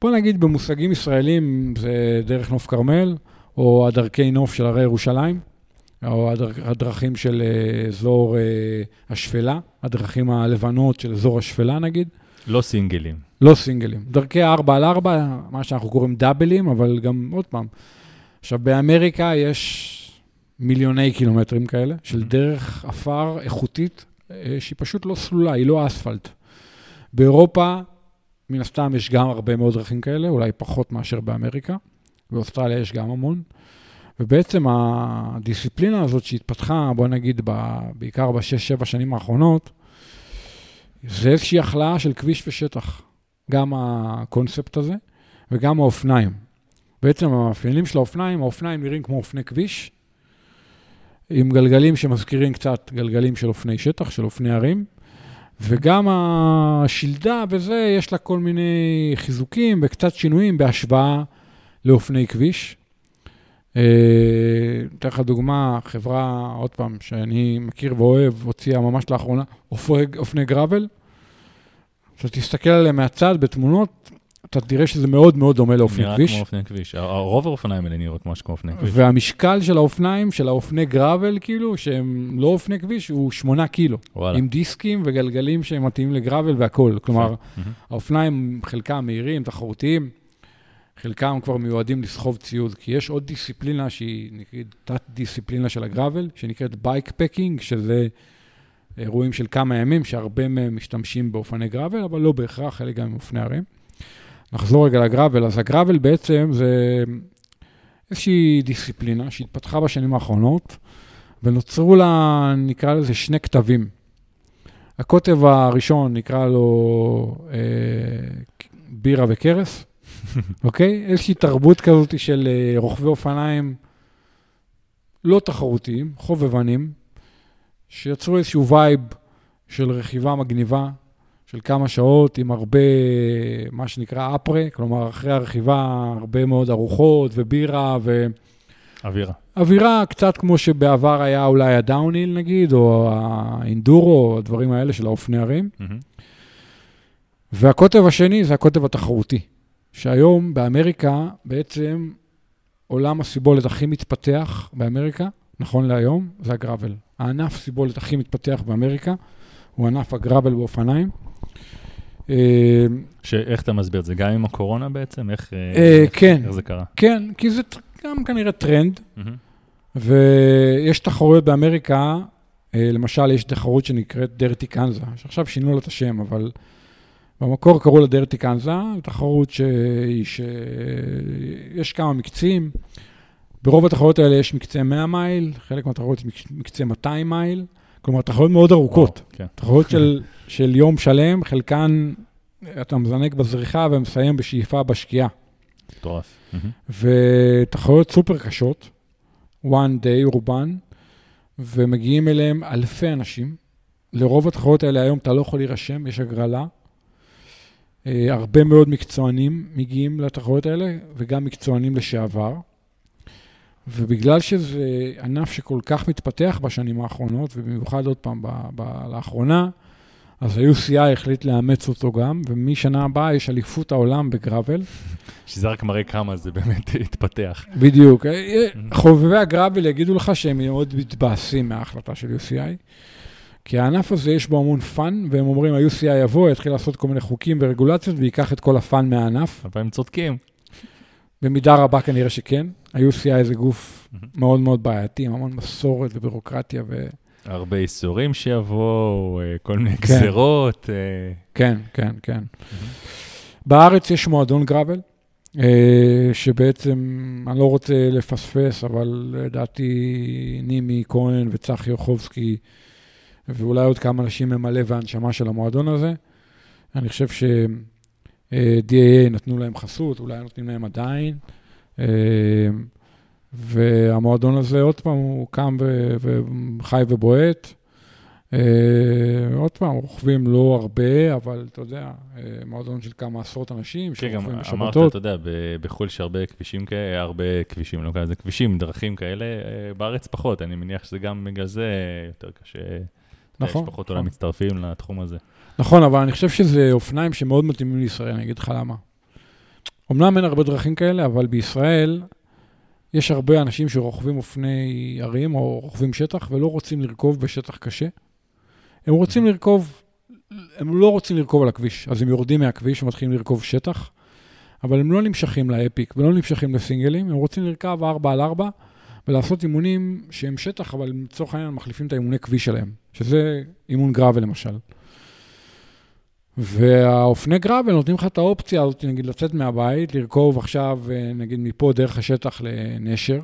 בוא נגיד במושגים ישראלים זה דרך נוף כרמל, או הדרכי נוף של הרי ירושלים, או הדר, הדרכים של אה, אזור אה, השפלה, הדרכים הלבנות של אזור השפלה נגיד. לא סינגלים. לא סינגלים. דרכי 4 על 4, מה שאנחנו קוראים דאבלים, אבל גם, עוד פעם, עכשיו באמריקה יש מיליוני קילומטרים כאלה, של דרך עפר איכותית, אה, שהיא פשוט לא סלולה, היא לא אספלט. באירופה, מן הסתם יש גם הרבה מאוד דרכים כאלה, אולי פחות מאשר באמריקה. באוסטרליה יש גם המון. ובעצם הדיסציפלינה הזאת שהתפתחה, בוא נגיד, ב, בעיקר בשש-שבע שנים האחרונות, זה איזושהי הכלאה של כביש ושטח. גם הקונספט הזה וגם האופניים. בעצם המאפיינים של האופניים, האופניים נראים כמו אופני כביש, עם גלגלים שמזכירים קצת גלגלים של אופני שטח, של אופני ערים, וגם השלדה וזה, יש לה כל מיני חיזוקים וקצת שינויים בהשוואה לאופני כביש. אה, אתן לך דוגמה, חברה, עוד פעם, שאני מכיר ואוהב, הוציאה ממש לאחרונה, אופני, גראבל. כשאתה תסתכל עליהם מהצד בתמונות, אתה תראה שזה מאוד מאוד דומה לאופני נראה כביש. כמו אופני כביש. רוב האופניים האלה נראות ממש כמו אופני כביש. והמשקל של האופניים, של האופני גראבל, כאילו, שהם לא אופני כביש, הוא 8 קילו. וואלה. עם דיסקים וגלגלים שהם מתאימים לגראבל והכול. כלומר. האופניים, חלקם מהירים, תחרותיים, חלקם כבר מיועדים לסחוב ציוד, כי יש עוד דיסציפלינה שהיא נגיד תת-דיסציפלינה של הגראבל, שנקראת בייק פקינג, שזה אירועים של כמה ימים, שהרבה מהם משתמשים באופני גראבל, אבל לא בהכרח, חלק גם עם אופני הרים. נחזור רגע לגראבל, אז הגראבל בעצם זה איזושהי דיסציפלינה שהתפתחה בשנים האחרונות, ונוצרו לה, נקרא לזה, שני כתבים. הקוטב הראשון נקרא לו אה, בירה וקרס, אוקיי? איזושהי תרבות כזאת של אה, רוכבי אופניים לא תחרותיים, חובבנים, שיצרו איזשהו vibe של רכיבה מגניבה, של כמה שעות עם הרבה, מה שנקרא אפרה, כלומר, אחרי הרכיבה הרבה מאוד ארוחות ובירה אווירה. ואווירה קצת כמו שבעבר היה אולי ה downhill נגיד, או ה enduro, הדברים האלה של האופני הרים. מהמם. והקוטב השני זה הקוטב התחרותי, שהיום באמריקה בעצם עולם הסיבולת הכי מתפתח באמריקה, נכון להיום, זה הגראבל. הענף סיבולת הכי מתפתח באמריקה הוא ענף הגראבל באופניים. אה, שאיך אתה מסביר את זה? גם עם הקורונה בעצם? איך אה, אה, איך- כן. איך זה קרה? כן, כי זה גם כנראה טרנד, מהמם. ויש תחרויות באמריקה, אה, למשל, יש תחרות שנקראת דרטי קנזה, שעכשיו שינו לה את השם, אבל במקור קראו לה דרטי קנזה, תחרות שיש כמה מקצים. ברוב התחרויות האלה יש מקצה 100 מייל, חלק מהתחרויות מקצה 200 מייל, כלומר, תחרויות מאוד ארוכות. וואו, כן. תחרויות של, של יום שלם, חלקן אתה מזנק בזריחה ומסיים בשאיפה בשקיעה. מטורף. ותחרויות סופר קשות, one day רובן, ומגיעים אליהם אלפי אנשים. לרוב התחרויות האלה היום אתה לא יכול להירשם, יש הגרלה. אה, הרבה מאוד מקצוענים מגיעים לתחרויות האלה, וגם מקצוענים לשעבר. ובגלל שזה ענף שכל כך מתפתח בשנים האחרונות, ובמיוחד עוד פעם ב- ב- לאחרונה, אז ה-UCI החליט לאמץ אותו גם, ומשנה הבאה יש אליפות העולם בגראבל. שזה רק מראה כמה זה באמת התפתח. בדיוק. אה, אה, חובבי הגראבל יגידו לך שהם מאוד מתבאסים מההחלטה של UCI, כי הענף הזה יש בו המון fun, והם אומרים, ה-UCI יבוא, יתחיל לעשות כל מיני חוקים ורגולציות, וייקח את כל ה fun מהענף. אבל הם צודקים. במידה רבה כנראה שכן. ה-UCI זה גוף מהמם. מאוד מאוד בעייתי, עם המון מסורת ובירוקרטיה, ו... הרבה איסורים שיבואו, אה, כל מיני כן. גזרות. אה, כן, כן, כן. בארץ יש מועדון gravel, אה, שבעצם, אני לא רוצה לפספס, אבל לדעתי נימי כהן וצחי יוחובסקי, ואולי עוד כמה אנשים הם הלב והנשמה של המועדון הזה. אני חושב ש-DAA נתנו להם חסות, אולי נותנים להם עדיין. אה, והמועדון הזה, עוד פעם, הוא קם וחי ובועט. אה, עוד פעם, רוכבים לא הרבה, אבל אתה יודע, אה, מועדון של כמה עשרות אנשים כן, גם שרוכבים אמרת, בשבתות. אתה יודע, בחו"ל יש הרבה כבישים כאלה, הרבה כבישים, לא כאלה, כבישים, דרכים כאלה, אה, בארץ פחות, אני מניח שזה גם בגלל זה יותר קשה. נכון, יש פחות נכון. אולי מצטרפים לתחום הזה. נכון, אבל אני חושב שזה אופניים שמאוד מתאימים לישראל, אני אגיד לך למה. אמנם אין הרבה דרכים כאלה, אבל בישראל יש הרבה אנשים שרוכבים אופני ערים או רוכבים שטח ולא רוצים לרכוב בשטח קשה. הם רוצים לרכוב, הם לא רוצים לרכוב על הכביש, אז הם יורדים מהכביש ומתחילים לרכוב שטח, אבל הם לא נמשכים לאפיק ולא נמשכים לסינגלים, הם רוצים לרכב 4 על 4 ולעשות אימונים שהם שטח, אבל לצורך העניין מחליפים את האימוני כביש שלהם, שזה אימון גראבל למשל. והאופני גראבל נותנים לך את האופציה הזאת, נגיד, לצאת מהבית, לרכוב עכשיו, אה, נגיד, מפה דרך השטח לנשר,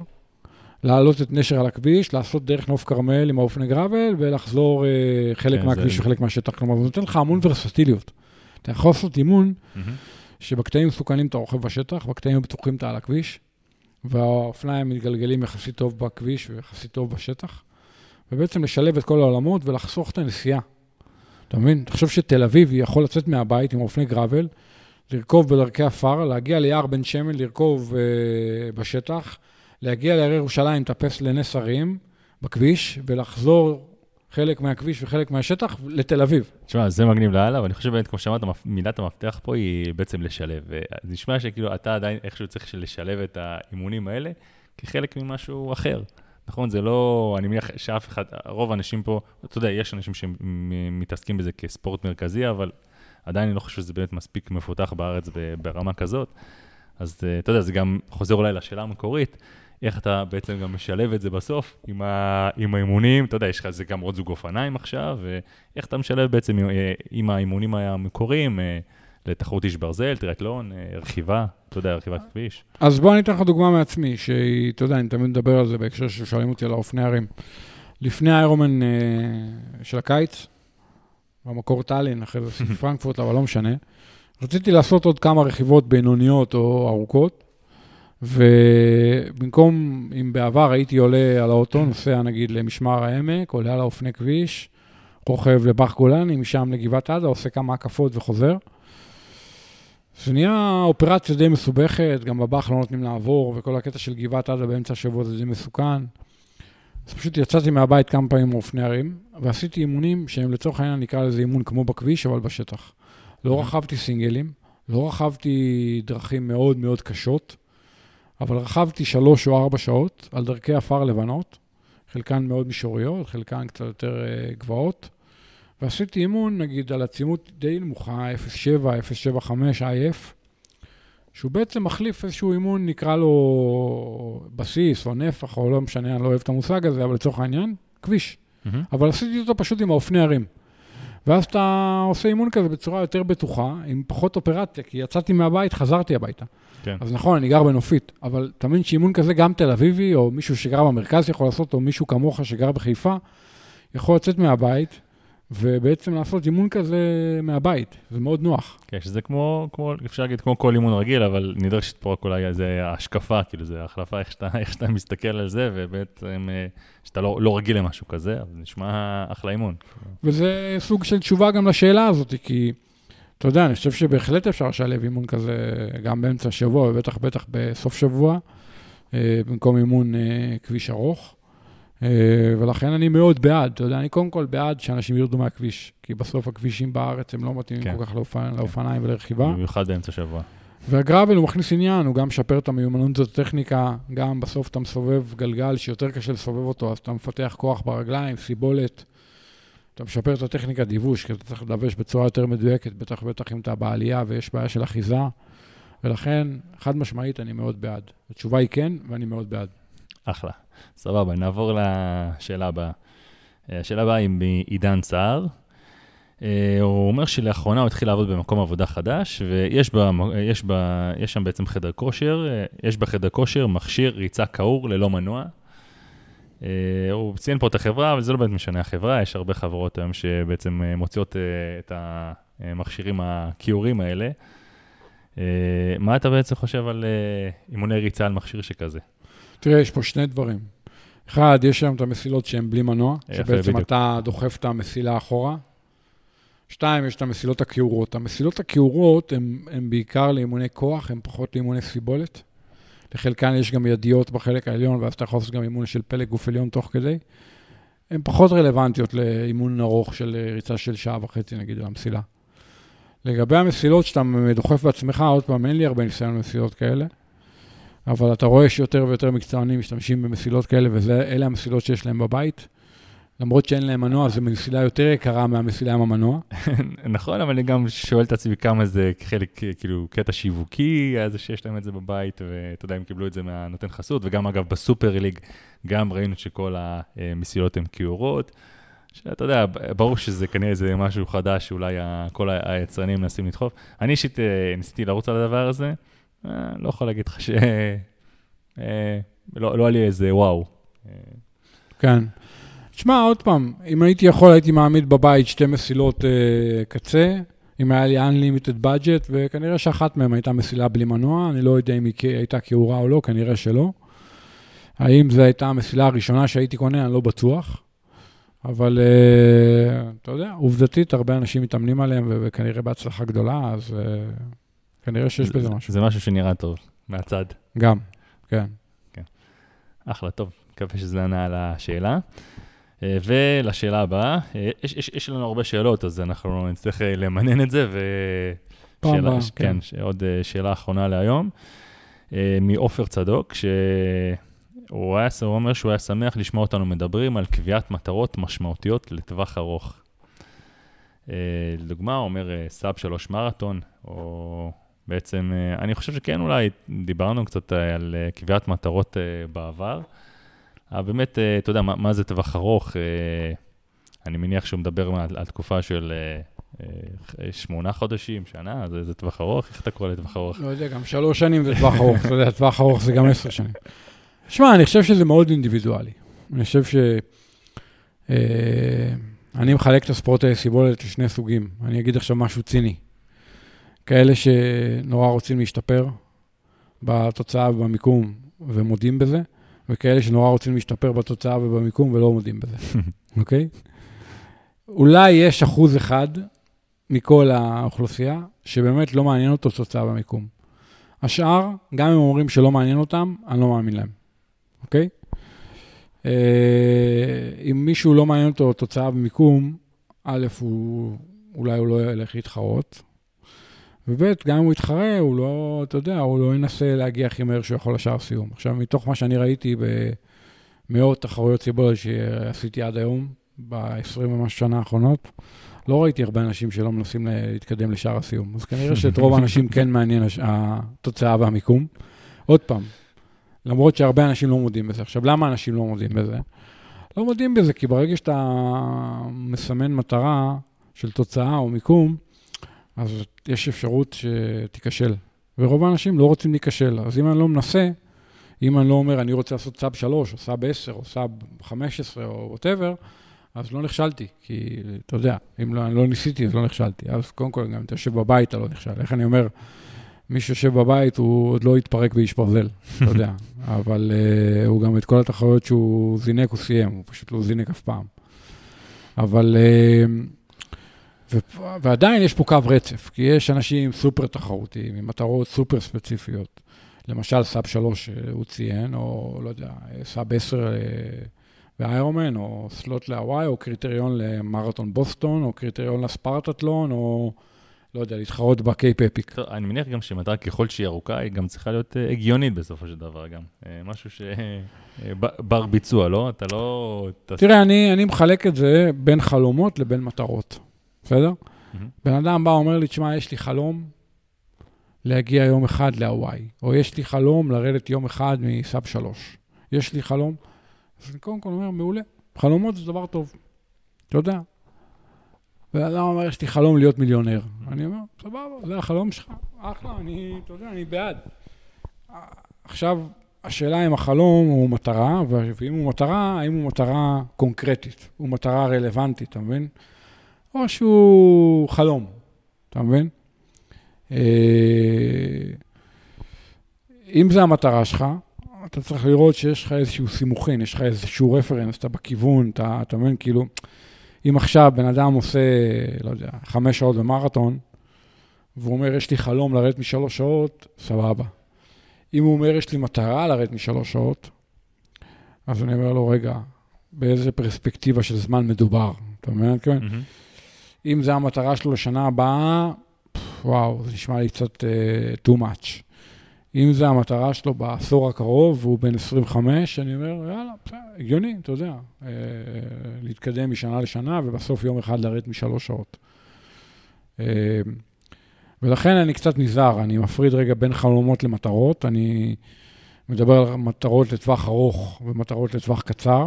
לעלות את נשר על הכביש, לעשות דרך נוף כרמל עם האופני גראבל, ולחזור אה, חלק כן, מהכביש זה- וחלק מהשטח. כלומר, זה נותן לך המון ורסטיליות. אתה יכול לעשות אימון מהמם. שבקטעים מסוכנים אתה רוכב בשטח, בקטעים הבטוחים אתה על הכביש, והאופניים מתגלגלים יחסית טוב בכביש ויחסית טוב בשטח, ובעצם לשלב את כל העולמות ולחסוך את הנסיעה. אתה מבין? תחשוב שתל אביבי יכול לצאת מהבית עם אופני גראבל, לרכוב בדרכי עפר, להגיע ליער בן שמן, לרכוב uh, בשטח, להגיע להרי ירושלים, לטפס לנס הרים בכביש, ולחזור חלק מהכביש וחלק מהשטח לתל אביב. תשמע, זה מגניב לאללה, ואני חושב באמת, כמו שאמרת, מילת המפתח פה היא בעצם לשלב. זה נשמע שכאילו אתה עדיין איכשהו צריך לשלב את האימונים האלה כחלק ממשהו אחר. נכון? זה לא, אני מניח שאף אחד, רוב האנשים פה, אתה יודע, יש אנשים שמתעסקים בזה כספורט מרכזי, אבל עדיין אני לא חושב שזה באמת מספיק מפותח בארץ ברמה כזאת. אז אה, אתה יודע, זה גם חוזר אולי לשאלה המקורית, איך אתה בעצם גם משלב את זה בסוף עם, ה, עם האימונים, אתה יודע, יש לך גם עוד זוג אופניים עכשיו, ואיך אתה משלב בעצם עם, אה, עם האימונים המקוריים אה, לתחרות איש ברזל, טריאטלון, רכיבה, אתה יודע, רכיבת כביש. אז בוא אני אתן לך דוגמה מעצמי, שהיא, אתה יודע, אני תמיד מדבר על זה בהקשר ששואלים אותי על האופני הרים. לפני האיירומן של הקיץ, במקור טאלין, אחרי זה עשיתי פרנקפורט, אבל לא משנה. רציתי לעשות עוד כמה רכיבות בינוניות או ארוכות, ובמקום, אם בעבר הייתי עולה על האוטו, נוסע נגיד למשמר העמק, עולה על האופני כביש, רוכב לבח גולני, משם לגבעת עדה, עושה כמה הקפות וחוזר. זה נהיה אופרציה די מסובכת, גם בבח לא נותנים לעבור, וכל הקטע של גבעת עדה באמצע השבוע זה די מסוכן. אז פשוט יצאתי מהבית כמה פעמים עם אופני הרים, ועשיתי אימונים שהם לצורך העניין נקרא לזה אימון כמו בכביש, אבל בשטח. לא רכבתי סינגלים, לא רכבתי דרכים מאוד מאוד קשות, אבל רכבתי שלוש או ארבע שעות על דרכי עפר לבנות, חלקן מאוד מישוריות, חלקן קצת יותר uh, גבוהות, ועשיתי אימון, נגיד, על עצימות די נמוכה, 0.7, 0.75 IF, שהוא בעצם מחליף איזשהו אימון, נקרא לו בסיס או נפח, או לא משנה, אני לא אוהב את המושג הזה, אבל לצורך העניין, כביש. Mm-hmm. אבל עשיתי אותו פשוט עם האופני הרים. ואז אתה עושה אימון כזה בצורה יותר בטוחה, עם פחות אופרציה, כי יצאתי מהבית, חזרתי הביתה. כן. אז נכון, אני גר בנופית, אבל תאמין שאימון כזה, גם תל אביבי, או מישהו שגר במרכז יכול לעשות, או מישהו כמוך שגר בחיפה, יכול לצאת מהבית, ובעצם לעשות אימון כזה מהבית, זה מאוד נוח. כן, שזה כמו, כמו, אפשר להגיד כמו כל אימון רגיל, אבל נדרשת פה רק אולי איזו השקפה, כאילו זה החלפה, איך שאתה, איך שאתה מסתכל על זה, ובעצם אה, שאתה לא, לא רגיל למשהו כזה, אבל נשמע אחלה אימון. וזה סוג של תשובה גם לשאלה הזאת, כי אתה יודע, אני חושב שבהחלט אפשר לשלב אימון כזה גם באמצע השבוע, ובטח בטח בסוף שבוע, אה, במקום אימון אה, כביש ארוך. אה, ולכן אני מאוד בעד, אתה יודע, אני קודם כל בעד שאנשים ירדו מהכביש, כי בסוף הכבישים בארץ הם לא מתאימים כן. כל כך לאופנ... כן. לאופניים ולרכיבה. במיוחד באמצע השבוע. והגראבל הוא מכניס עניין, הוא גם משפר את המיומנות הזאת הטכניקה, גם בסוף אתה מסובב גלגל שיותר קשה לסובב אותו, אז אתה מפתח כוח ברגליים, סיבולת, אתה משפר את הטכניקה דיווש, כי אתה צריך לדווש בצורה יותר מדויקת, בטח ובטח אם אתה בעלייה ויש בעיה של אחיזה, ולכן, חד משמעית, אני מאוד בעד. התשובה היא כן, ואני מאוד בעד. אחלה. סבבה, נעבור לשאלה הבאה. אה, השאלה הבאה היא מעידן סער. אה, הוא אומר שלאחרונה הוא התחיל לעבוד במקום עבודה חדש, ויש בה, יש בה, יש שם בעצם חדר כושר, אה, יש בחדר כושר מכשיר ריצה כעור ללא מנוע. הוא ציין פה את החברה, אבל זה לא באמת משנה החברה, יש הרבה חברות היום שבעצם מוציאות את המכשירים הכיעורים האלה. מה אתה בעצם חושב על אימוני ריצה על מכשיר שכזה? תראה, יש פה שני דברים. אחד, יש שם את המסילות שהן בלי מנוע, שבעצם בדיוק. אתה דוחף את המסילה אחורה. שתיים, יש את המסילות הכיעורות. המסילות הכיעורות הן בעיקר לאימוני כוח, הן פחות לאימוני סיבולת. לחלקן יש גם ידיות בחלק העליון, ואז אתה יכול לעשות גם אימון של פלג גוף עליון תוך כדי. הן פחות רלוונטיות לאימון ארוך של ריצה של שעה וחצי, נגיד, על המסילה. לגבי המסילות שאתה דוחף בעצמך, עוד פעם, אין לי הרבה ניסיון במסילות כאלה. אבל אתה רואה שיותר ויותר מקצוענים משתמשים במסילות כאלה, ואלה המסילות שיש להם בבית. למרות שאין להם מנוע, זו מסילה יותר יקרה מהמסילה עם המנוע. נכון, אבל אני גם שואל את עצמי כמה זה חלק, כאילו, קטע שיווקי, זה שיש להם את זה בבית, ואתה יודע, הם קיבלו את זה מהנותן חסות, וגם אגב בסופר ליג, גם ראינו שכל המסילות הן כיורות. שאתה יודע, ברור שזה כנראה איזה משהו חדש שאולי כל היצרנים מנסים לדחוף. אני אישית אה, ניסיתי לרוץ על הדבר הזה. אה, לא יכול להגיד לך ש... אה, לא, לא היה לי איזה וואו. כן. תשמע, עוד פעם, אם הייתי יכול, הייתי מעמיד בבית שתי מסילות אה, קצה, אם היה לי Unlimited budget, וכנראה שאחת מהן הייתה מסילה בלי מנוע, אני לא יודע אם היא הייתה כעורה או לא, כנראה שלא. האם זו הייתה המסילה הראשונה שהייתי קונה, אני לא בטוח. אבל אה, אתה יודע, עובדתית, הרבה אנשים מתאמנים עליהם, וכנראה בהצלחה גדולה, אז אה, כנראה שיש בזה משהו. זה משהו שנראה טוב, מהצד. גם, כן. אחלה, טוב, מקווה שזה ענה על השאלה. אה, ולשאלה הבאה, אה, יש, יש, יש לנו הרבה שאלות, אז אנחנו נצטרך אה, למנן את זה, ו... פעם שאלה- הבאה, ש- כן. כן, עוד שאלה אחרונה להיום, מעופר צדוק, שהוא היה, הוא אומר שהוא היה שמח לשמוע אותנו מדברים על קביעת מטרות משמעותיות לטווח ארוך. לדוגמה, הוא אומר סאב שלוש מרתון, או בעצם, אה, אני חושב שכן, אולי דיברנו קצת אה, על אה, קביעת מטרות בעבר, אבל באמת, אתה יודע, מה, מה זה טווח ארוך? אני מניח שהוא מדבר על, על תקופה של שמונה חודשים, שנה, זה, זה טווח ארוך? איך אתה קורא לטווח ארוך? לא יודע, גם שלוש שנים זה טווח ארוך, אתה יודע, טווח ארוך זה גם עשר שנים. שמע, אני חושב שזה מאוד אינדיבידואלי. אני חושב ש... אני מחלק את הספורט היסיבולת לשני סוגים. אני אגיד עכשיו משהו ציני. כאלה שנורא רוצים להשתפר בתוצאה ובמיקום ומודים בזה, וכאלה שנורא רוצים להשתפר בתוצאה ובמיקום ולא מודים בזה, אוקיי? אולי יש אחוז אחד מכל האוכלוסייה שבאמת לא מעניין אותו תוצאה במיקום. השאר, גם אם אומרים שלא מעניין אותם, אני לא מאמין להם, אוקיי? אה, אם מישהו לא מעניין אותו תוצאה במיקום, א', הוא, אולי הוא לא ילך להתחרות, וב', גם אם הוא יתחרה, הוא לא, אתה יודע, הוא לא ינסה להגיע הכי מהר שהוא יכול לשער סיום. עכשיו, מתוך מה שאני ראיתי במאות תחרויות סיבולת שעשיתי עד היום, ב-20 ומשהו שנה האחרונות, לא ראיתי הרבה אנשים שלא מנסים לה- להתקדם לשער הסיום. אז כנראה שאת רוב האנשים כן מעניין הש- התוצאה והמיקום. עוד פעם, למרות שהרבה אנשים לא מודים בזה. עכשיו, למה אנשים לא מודים בזה? לא מודים בזה, כי ברגע שאתה מסמן מטרה של תוצאה או מיקום, אז יש אפשרות שתיכשל. ורוב האנשים לא רוצים להיכשל. אז אם אני לא מנסה, אם אני לא אומר, אני רוצה לעשות sub 3, או sub 10, או sub 15, או ווטאבר, אז לא נכשלתי, כי אתה יודע, אם לא, אני לא ניסיתי, אז לא נכשלתי. אז קודם כל, גם אם אתה יושב בבית, אתה לא נכשל. איך אני אומר, מי שיושב בבית, הוא עוד לא יתפרק ואיש ברזל, אתה יודע. אבל uh, הוא גם את כל התחרויות שהוא זינק, הוא סיים, הוא פשוט לא זינק אף פעם. אבל... Uh, ו- ועדיין יש פה קו רצף, כי יש אנשים סופר תחרותיים, עם מטרות סופר ספציפיות. למשל, sub 3 שהוא ציין, או לא יודע, sub 10 באיירומן, או slot להוואי, או קריטריון למרתון בוסטון, או קריטריון לספרטטלון, או לא יודע, להתחרות בקייפ אפיק. טוב, אני מניח גם שמטרה ככל שהיא ארוכה, היא גם צריכה להיות אה, הגיונית בסופו של דבר גם. אה, משהו שבר ביצוע, לא? אתה לא... תראה, אני, אני מחלק את זה בין חלומות לבין מטרות, בסדר? מהמם. בן אדם בא, אומר לי, תשמע, יש לי חלום להגיע יום אחד להוואי, או יש לי חלום לרדת יום אחד מסאב שלוש. יש לי חלום. אז אני קודם כל אומר, מעולה, חלומות זה דבר טוב, אתה יודע. בן אדם אומר, יש לי חלום להיות מיליונר. אני אומר, סבבה, זה החלום שלך, אחלה, אני, אתה יודע, אני בעד. עכשיו, השאלה אם החלום הוא מטרה, ואם הוא מטרה, האם הוא מטרה קונקרטית, הוא מטרה רלוונטית, אתה מבין? או שהוא חלום, אתה מבין? אה, אם זה המטרה שלך, אתה צריך לראות שיש לך איזשהו סימוכין, יש לך איזשהו רפרנס, אתה בכיוון, אתה, אתה מבין, כאילו, אם עכשיו בן אדם עושה, לא יודע, חמש שעות במרתון, והוא אומר, יש לי חלום לרדת משלוש שעות, סבבה. אם הוא אומר, יש לי מטרה לרדת משלוש שעות, אז אני אומר לו, רגע, באיזה פרספקטיבה של זמן מדובר? אתה מבין? מהמם. אם זה המטרה שלו לשנה הבאה, וואו, זה נשמע לי קצת uh, too much. אם זה המטרה שלו בעשור הקרוב, והוא בן 25, אני אומר, יאללה, בסדר, הגיוני, אתה יודע, uh, להתקדם משנה לשנה, ובסוף יום אחד לרדת משלוש שעות. Uh, ולכן אני קצת נזהר, אני מפריד רגע בין חלומות למטרות, אני מדבר על מטרות לטווח ארוך ומטרות לטווח קצר.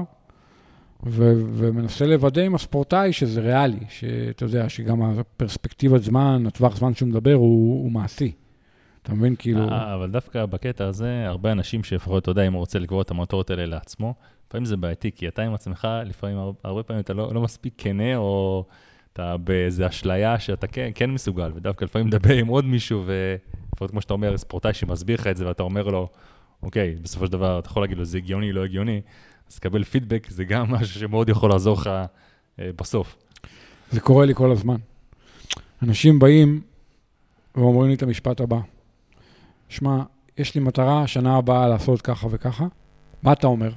ו- ומנסה לוודא עם הספורטאי שזה ריאלי, שאתה יודע, שגם הפרספקטיבת זמן, הטווח זמן שהוא מדבר הוא, הוא מעשי. אתה מבין? כאילו... אה, אבל דווקא בקטע הזה, הרבה אנשים שלפחות, אתה יודע, אם הוא רוצה לקבוע את המטרות האלה לעצמו, לפעמים זה בעייתי, כי אתה עם עצמך, לפעמים, הר- הרבה פעמים אתה לא, לא מספיק כנה, או אתה באיזו אשליה שאתה כן, כן מסוגל, ודווקא לפעמים מדבר עם עוד מישהו, ולפחות כמו שאתה אומר, ספורטאי שמסביר לך את זה, ואתה אומר לו, אוקיי, בסופו של דבר, אתה יכול להגיד לו, זה הגיוני, לא הגיוני, אז לקבל פידבק זה גם משהו שמאוד יכול לעזור לך אה, בסוף. זה קורה לי כל הזמן. אנשים באים ואומרים לי את המשפט הבא, שמע, יש לי מטרה שנה הבאה לעשות ככה וככה, מה אתה אומר?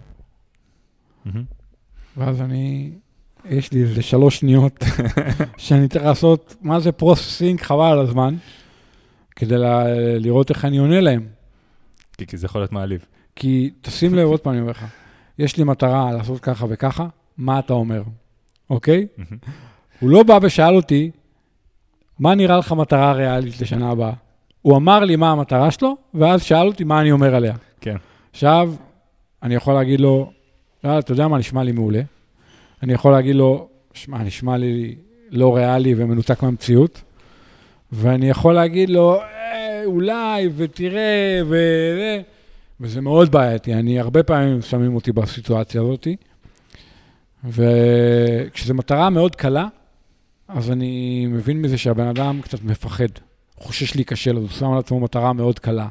ואז אני, יש לי איזה שלוש שניות שאני צריך לעשות, מה זה processing, חבל על הזמן, כדי ל- לראות איך אני עונה להם. כי, כי זה יכול להיות מעליב. כי תשים לב, עוד פעם אני אומר לך, יש לי מטרה לעשות ככה וככה, מה אתה אומר, אוקיי? הוא לא בא ושאל אותי, מה נראה לך מטרה ריאלית לשנה הבאה? הוא אמר לי מה המטרה שלו, ואז שאל אותי מה אני אומר עליה. כן. עכשיו, אני יכול להגיד לו, יאללה, אתה יודע מה, נשמע לי מעולה. אני יכול להגיד לו, שמע, נשמע לי לא ריאלי ומנותק מהמציאות. ואני יכול להגיד לו, אה, אולי, ותראה, ו... וזה מאוד בעייתי. אני, הרבה פעמים שמים אותי בסיטואציה הזאת. וכשזו מטרה מאוד קלה, אז אני מבין מזה שהבן אדם קצת מפחד, חושש להיכשל, אז הוא שם על עצמו מטרה מאוד קלה.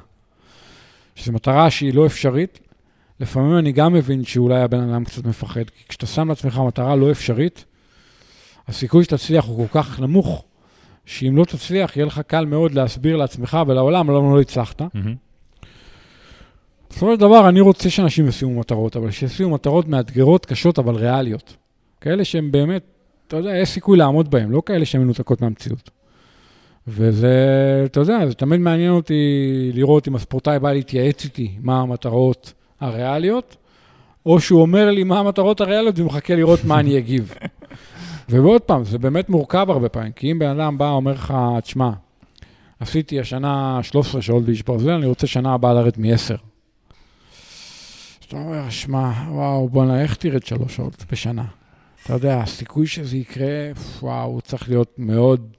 שזו מטרה שהיא לא אפשרית, לפעמים אני גם מבין שאולי הבן אדם קצת מפחד, כי כשאתה שם לעצמך מטרה לא אפשרית, הסיכוי שתצליח הוא כל כך נמוך, שאם לא תצליח, יהיה לך קל מאוד להסביר לעצמך ולעולם למה לא הצלחת. בסופו של דבר, אני רוצה שאנשים ישימו מטרות, אבל שישימו מטרות מאתגרות, קשות, אבל ריאליות. כאלה שהן באמת, אתה יודע, יש סיכוי לעמוד בהן, לא כאלה שהן מנותקות מהמציאות. וזה, אתה יודע, זה תמיד מעניין אותי לראות אם הספורטאי בא להתייעץ איתי מה המטרות הריאליות, או שהוא אומר לי מה המטרות הריאליות ומחכה לראות מה אני אגיב. ועוד פעם, זה באמת מורכב הרבה פעמים, כי אם בן אדם בא ואומר לך, תשמע, עשיתי השנה 13 שעות באיש ברזל, אני רוצה שנה הבאה לרדת מ-10. אתה אומר, שמע, וואו, בוא'נה, איך תרד שלוש שעות בשנה? אתה יודע, הסיכוי שזה יקרה, וואו, צריך להיות מאוד,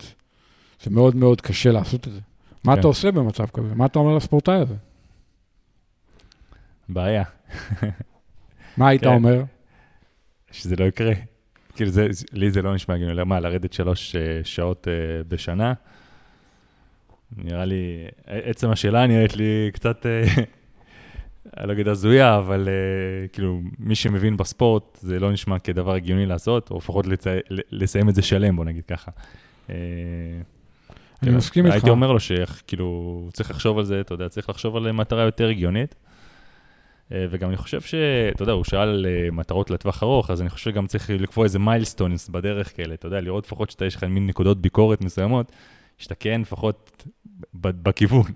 זה מאוד מאוד קשה לעשות את זה. מה כן. אתה עושה במצב כזה? מה אתה אומר לספורטאי הזה? בעיה, מה היית כן. אומר? שזה לא יקרה. כאילו, זה, לי זה לא נשמע הגיוני. מה, לרדת שלוש אה, שעות אה, בשנה? נראה לי, עצם השאלה נראית לי קצת, אה, אני לא אגיד הזויה, אבל אה, כאילו, מי שמבין בספורט, זה לא נשמע כדבר הגיוני לעשות, או לפחות לצ... לסיים את זה שלם, בוא נגיד ככה. אה, אני כן, מסכים איתך. הייתי אומר לו שכאילו, צריך לחשוב על זה, אתה יודע, צריך לחשוב על מטרה יותר הגיונית. אה, וגם אני חושב ש... אתה יודע, הוא שאל על אה, מטרות לטווח ארוך, אז אני חושב שגם צריך לקבוע איזה מיילסטונס בדרך כאלה, אתה יודע, לראות לפחות שאתה, יש לך מין נקודות ביקורת מסוימות, שאתה כן לפחות בכיוון.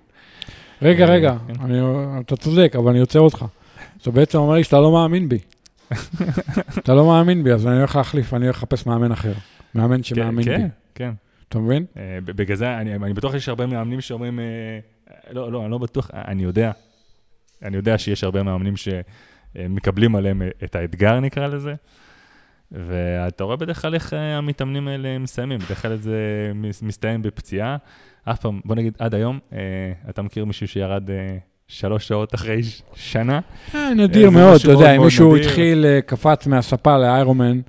רגע, אה, רגע, כן. אני, אתה צודק, אבל אני עוצר אותך. אתה בעצם אומר לי שאתה לא מאמין בי. אתה לא מאמין בי, אז אני הולך להחליף, אני הולך לחפש מאמן אחר. מאמן שמאמין בי. כן, כן. אתה מבין? אה, בגלל זה, אני, בטוח שיש הרבה מאמנים שאומרים, אה, לא, לא, אני לא בטוח, אני יודע, אני יודע שיש הרבה מאמנים שמקבלים עליהם את האתגר, נקרא לזה, ואתה רואה בדרך כלל איך המתאמנים האלה מסיימים, בדרך כלל זה מס- מסתיים בפציעה. אף פעם, בוא נגיד עד היום, אה, אתה מכיר מישהו שירד אה, שלוש שעות אחרי שנה? אה, נדיר מאוד, אתה יודע, אם מישהו. התחיל, קפץ מהספה לאיירומן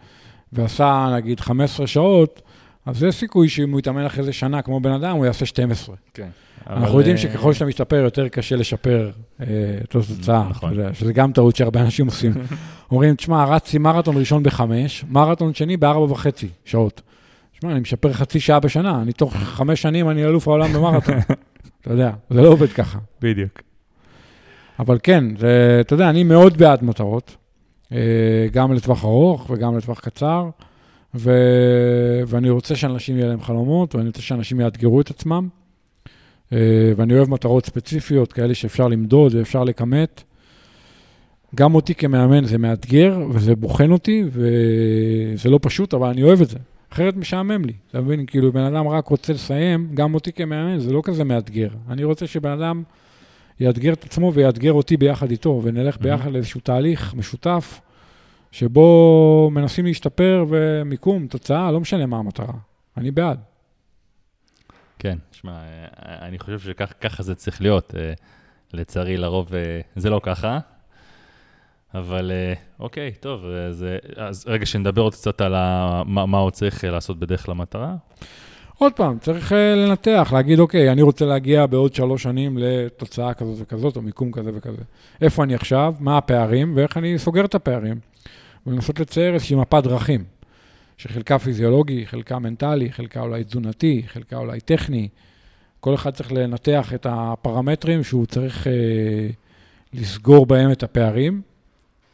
ועשה נגיד 15 שעות, אז יש סיכוי שאם הוא יתאמן אחרי זה שנה כמו בן אדם, הוא יעשה 12. כן. אנחנו יודעים שככל שאתה משתפר, יותר קשה לשפר את התוצאה. נכון. שזה גם טעות שהרבה אנשים עושים. אומרים, תשמע, רצתי מרתון ראשון בחמש, מרתון שני בארבע וחצי שעות. תשמע, אני משפר חצי שעה בשנה, אני תוך חמש שנים אני אלוף העולם במרתון. אתה יודע, זה לא עובד ככה. בדיוק. אבל כן, זה, אתה יודע, אני מאוד בעד מטרות, אה, גם לטווח ארוך וגם לטווח קצר, ו, ואני רוצה שאנשים יהיה להם חלומות, ואני רוצה שאנשים יאתגרו את עצמם, אה, ואני אוהב מטרות ספציפיות, כאלה שאפשר למדוד ואפשר לכמת. גם אותי כמאמן זה מאתגר, וזה בוחן אותי, וזה לא פשוט, אבל אני אוהב את זה. אחרת משעמם לי, אתה מבין? כאילו, בן אדם רק רוצה לסיים, גם אותי כמאמן, זה לא כזה מאתגר. אני רוצה שבן אדם יאתגר את עצמו ויאתגר אותי ביחד איתו, ונלך Mhm. ביחד לאיזשהו תהליך משותף, שבו מנסים להשתפר ומיקום, תוצאה, לא משנה מה המטרה. אני בעד. כן, שמע, אה, אני חושב שככה זה צריך להיות. אה, לצערי, לרוב אה, זה לא ככה. אבל אה, אוקיי, טוב, אז, אה, אז רגע שנדבר עוד קצת על מה, מה הוא צריך אה, לעשות בדרך למטרה. עוד פעם, צריך לנתח, להגיד, אוקיי, אני רוצה להגיע בעוד שלוש שנים לתוצאה כזאת וכזאת, או מיקום כזה וכזה. איפה אני עכשיו, מה הפערים, ואיך אני סוגר את הפערים. ולנסות לצייר איזושהי מפת דרכים, שחלקה פיזיולוגי, חלקה מנטלי, חלקה אולי תזונתי, חלקה אולי טכני. כל אחד צריך לנתח את הפרמטרים שהוא צריך אה, לסגור בהם את הפערים,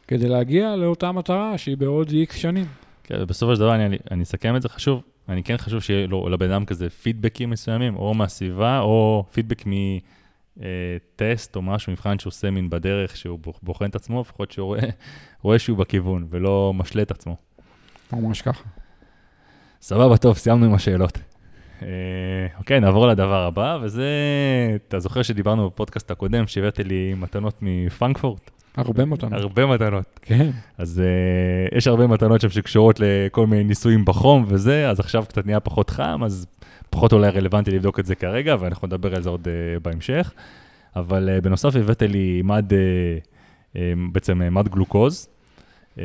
כדי להגיע לאותה מטרה שהיא בעוד איקס שנים. כן, בסופו של דבר, אני, אני אסכם את זה, חשוב, אני כן חשוב שיהיה לו, לבן אדם כזה פידבקים מסוימים, או מהסביבה, או פידבק מטסט או משהו, מבחן שהוא עושה מין בדרך, שהוא בוחן את עצמו, לפחות שהוא רואה, רואה שהוא בכיוון, ולא משלה את עצמו. ממש ככה. סבבה, טוב, סיימנו עם השאלות. אה, אוקיי, נעבור לדבר הבא, וזה, אתה זוכר שדיברנו בפודקאסט הקודם, שהבאת לי מתנות מפרנקפורט? הרבה מתנות. הרבה מתנות. כן. אז uh, יש הרבה מתנות שם שקשורות לכל מיני ניסויים בחום וזה, אז עכשיו קצת נהיה פחות חם, אז פחות אולי רלוונטי לבדוק את זה כרגע, ואנחנו נדבר על זה עוד uh, בהמשך. אבל uh, בנוסף הבאת לי מד, uh, uh, בעצם מד גלוקוז. Uh,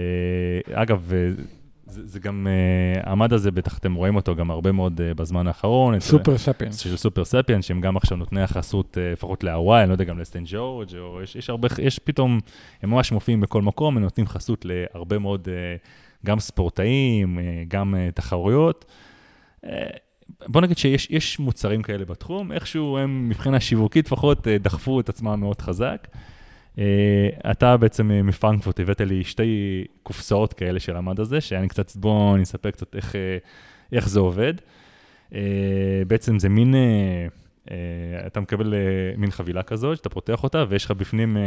אגב, uh, זה, זה גם, uh, המד הזה, בטח אתם רואים אותו גם הרבה מאוד uh, בזמן האחרון. סופר ספיאנס. של סופר ספיאנס, שהם גם עכשיו נותני החסות, uh, לפחות להוואי, אני לא יודע, גם לסטן ג'ורג', או יש, יש הרבה, יש פתאום, הם ממש מופיעים בכל מקום, הם נותנים חסות להרבה מאוד, uh, גם ספורטאים, uh, גם uh, תחרויות. Uh, בוא נגיד שיש מוצרים כאלה בתחום, איכשהו הם מבחינה שיווקית לפחות דחפו את עצמם מאוד חזק. Uh, אתה בעצם uh, מפרנקפורט הבאת לי שתי קופסאות כאלה של המד הזה, שאני קצת, בואו אני אספר קצת איך, uh, איך זה עובד. בעצם זה מין, אתה מקבל מין חבילה כזאת, שאתה פותח אותה, ויש לך בפנים,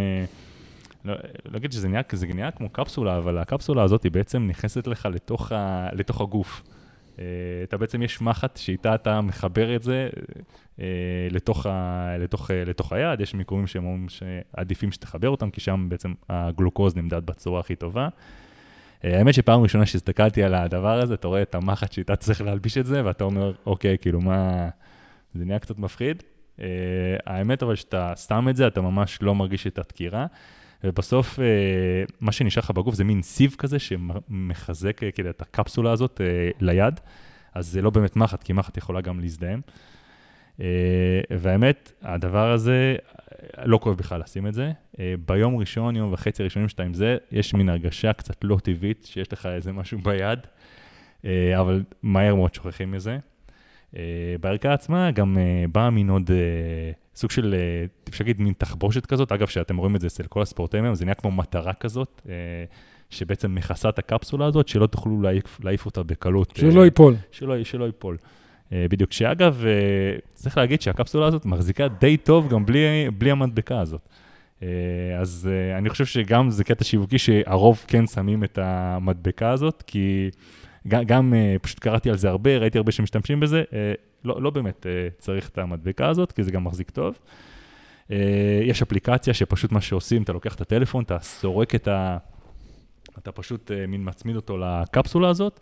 לא, לא אגיד שזה נהיה, נהיה כמו קפסולה, אבל הקפסולה הזאת היא בעצם נכנסת לך לתוך, ה, לתוך הגוף. Uh, אתה בעצם, יש מחט שאיתה אתה מחבר את זה uh, לתוך, ה, לתוך, uh, לתוך היד, יש מיקומים שהם אומרים שעדיפים שתחבר אותם, כי שם בעצם הגלוקוז נמדד בצורה הכי טובה. האמת שפעם ראשונה שהסתכלתי על הדבר הזה, אתה רואה את המחט שאיתה צריך להלביש את זה, ואתה אומר, אוקיי, כאילו מה, זה נהיה קצת מפחיד. האמת אבל שאתה שם את זה, אתה ממש לא מרגיש את הדקירה. ובסוף, אה, מה שנשאר לך בגוף זה מין סיב כזה שמחזק אה, כאילו, את הקפסולה הזאת אה, ליד, אז זה לא באמת מחט, כי מחט יכולה גם להזדהם. והאמת, הדבר הזה, לא כואב בכלל לשים את זה. ביום ראשון, יום וחצי הראשונים שאתה עם זה, יש מין הרגשה קצת לא טבעית, שיש לך איזה משהו ביד, אבל מהר מאוד שוכחים מזה. בערכה עצמה גם באה מין עוד סוג של, אה, אפשר להגיד, מין תחבושת כזאת. אגב, שאתם רואים את זה אצל כל הספורטאים היום, זה נהיה כמו מטרה כזאת, אה, שבעצם מכסה את הקפסולה הזאת, שלא תוכלו להעיף, להעיף אותה בקלות. שלא אה, ייפול. שלא, שלא ייפול. בדיוק, שאגב, צריך להגיד שהקפסולה הזאת מחזיקה די טוב גם בלי, בלי המדבקה הזאת. אז אני חושב שגם זה קטע שיווקי שהרוב כן שמים את המדבקה הזאת, כי גם, גם פשוט קראתי על זה הרבה, ראיתי הרבה שמשתמשים בזה, לא, לא באמת uh, צריך את המדבקה הזאת, כי זה גם מחזיק טוב. יש אפליקציה שפשוט מה שעושים, אתה לוקח את הטלפון, אתה סורק את ה... אתה פשוט מין מצמיד אותו לקפסולה הזאת,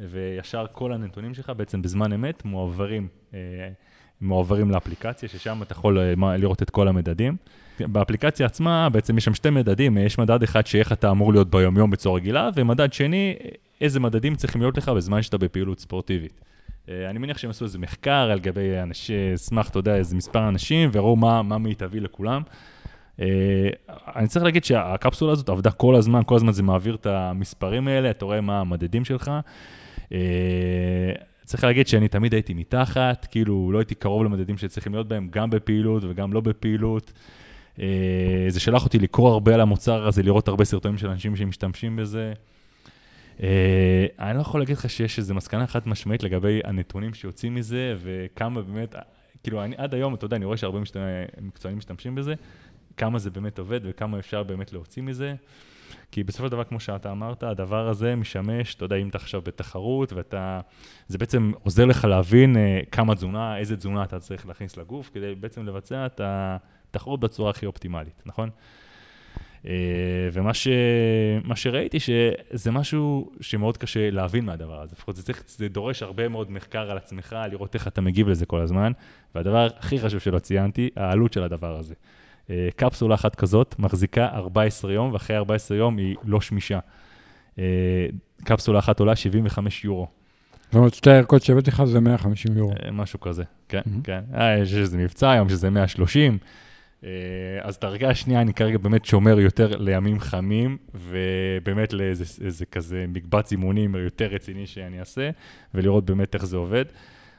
וישר כל הנתונים שלך בעצם בזמן אמת מועברים, מועברים לאפליקציה, ששם אתה יכול לראות את כל המדדים. באפליקציה עצמה בעצם יש שם שתי מדדים, יש מדד אחד שאיך אתה אמור להיות ביומיום בצורה רגילה, ומדד שני, איזה מדדים צריכים להיות לך בזמן שאתה בפעילות ספורטיבית. אה, אני מניח שהם עשו איזה מחקר על גבי אנשי, אשמח, אתה יודע, איזה מספר אנשים, וראו מה, מה מיטבי לכולם. Uh, אני צריך להגיד שהקפסולה הזאת עבדה כל הזמן, כל הזמן זה מעביר את המספרים האלה, אתה רואה מה המדדים שלך. Uh, צריך להגיד שאני תמיד הייתי מתחת, כאילו לא הייתי קרוב למדדים שצריכים להיות בהם, גם בפעילות וגם לא בפעילות. זה שלח אותי לקרוא הרבה על המוצר הזה, לראות הרבה סרטונים של אנשים שמשתמשים בזה. אה, אני לא יכול להגיד לך שיש איזו מסקנה חד משמעית לגבי הנתונים שיוצאים מזה, וכמה באמת, כאילו, אני עד היום, אתה יודע, אני רואה שהרבה מקצוענים משתמשים בזה, כמה זה באמת עובד וכמה אפשר באמת להוציא מזה. כי בסופו של דבר, כמו שאתה אמרת, הדבר הזה משמש, אתה יודע, אם אתה עכשיו בתחרות, ואתה, זה בעצם עוזר לך להבין uh, כמה תזונה, איזה תזונה אתה צריך להכניס לגוף, כדי בעצם לבצע את התחרות בצורה הכי אופטימלית, נכון? אה, ומה ש... שראיתי, שזה משהו שמאוד קשה להבין מהדבר הזה. לפחות זה, צריך, זה דורש הרבה מאוד מחקר על עצמך, לראות איך אתה מגיב לזה כל הזמן. והדבר הכי חשוב שלא ציינתי, העלות של הדבר הזה. אה, קפסולה אחת כזאת מחזיקה 14 יום, ואחרי 14 יום היא לא שמישה. אה, קפסולה אחת עולה 75 יורו. זאת אומרת, שתי הערכות שהבאתי לך זה 150 יורו. משהו כזה, כן, mm-hmm. כן. יש איזה מבצע היום שזה 130. אה, אז דרגה השנייה, אני כרגע באמת שומר יותר לימים חמים, ובאמת לאיזה איזה כזה מקבץ אימונים יותר רציני שאני אעשה, ולראות באמת איך זה עובד.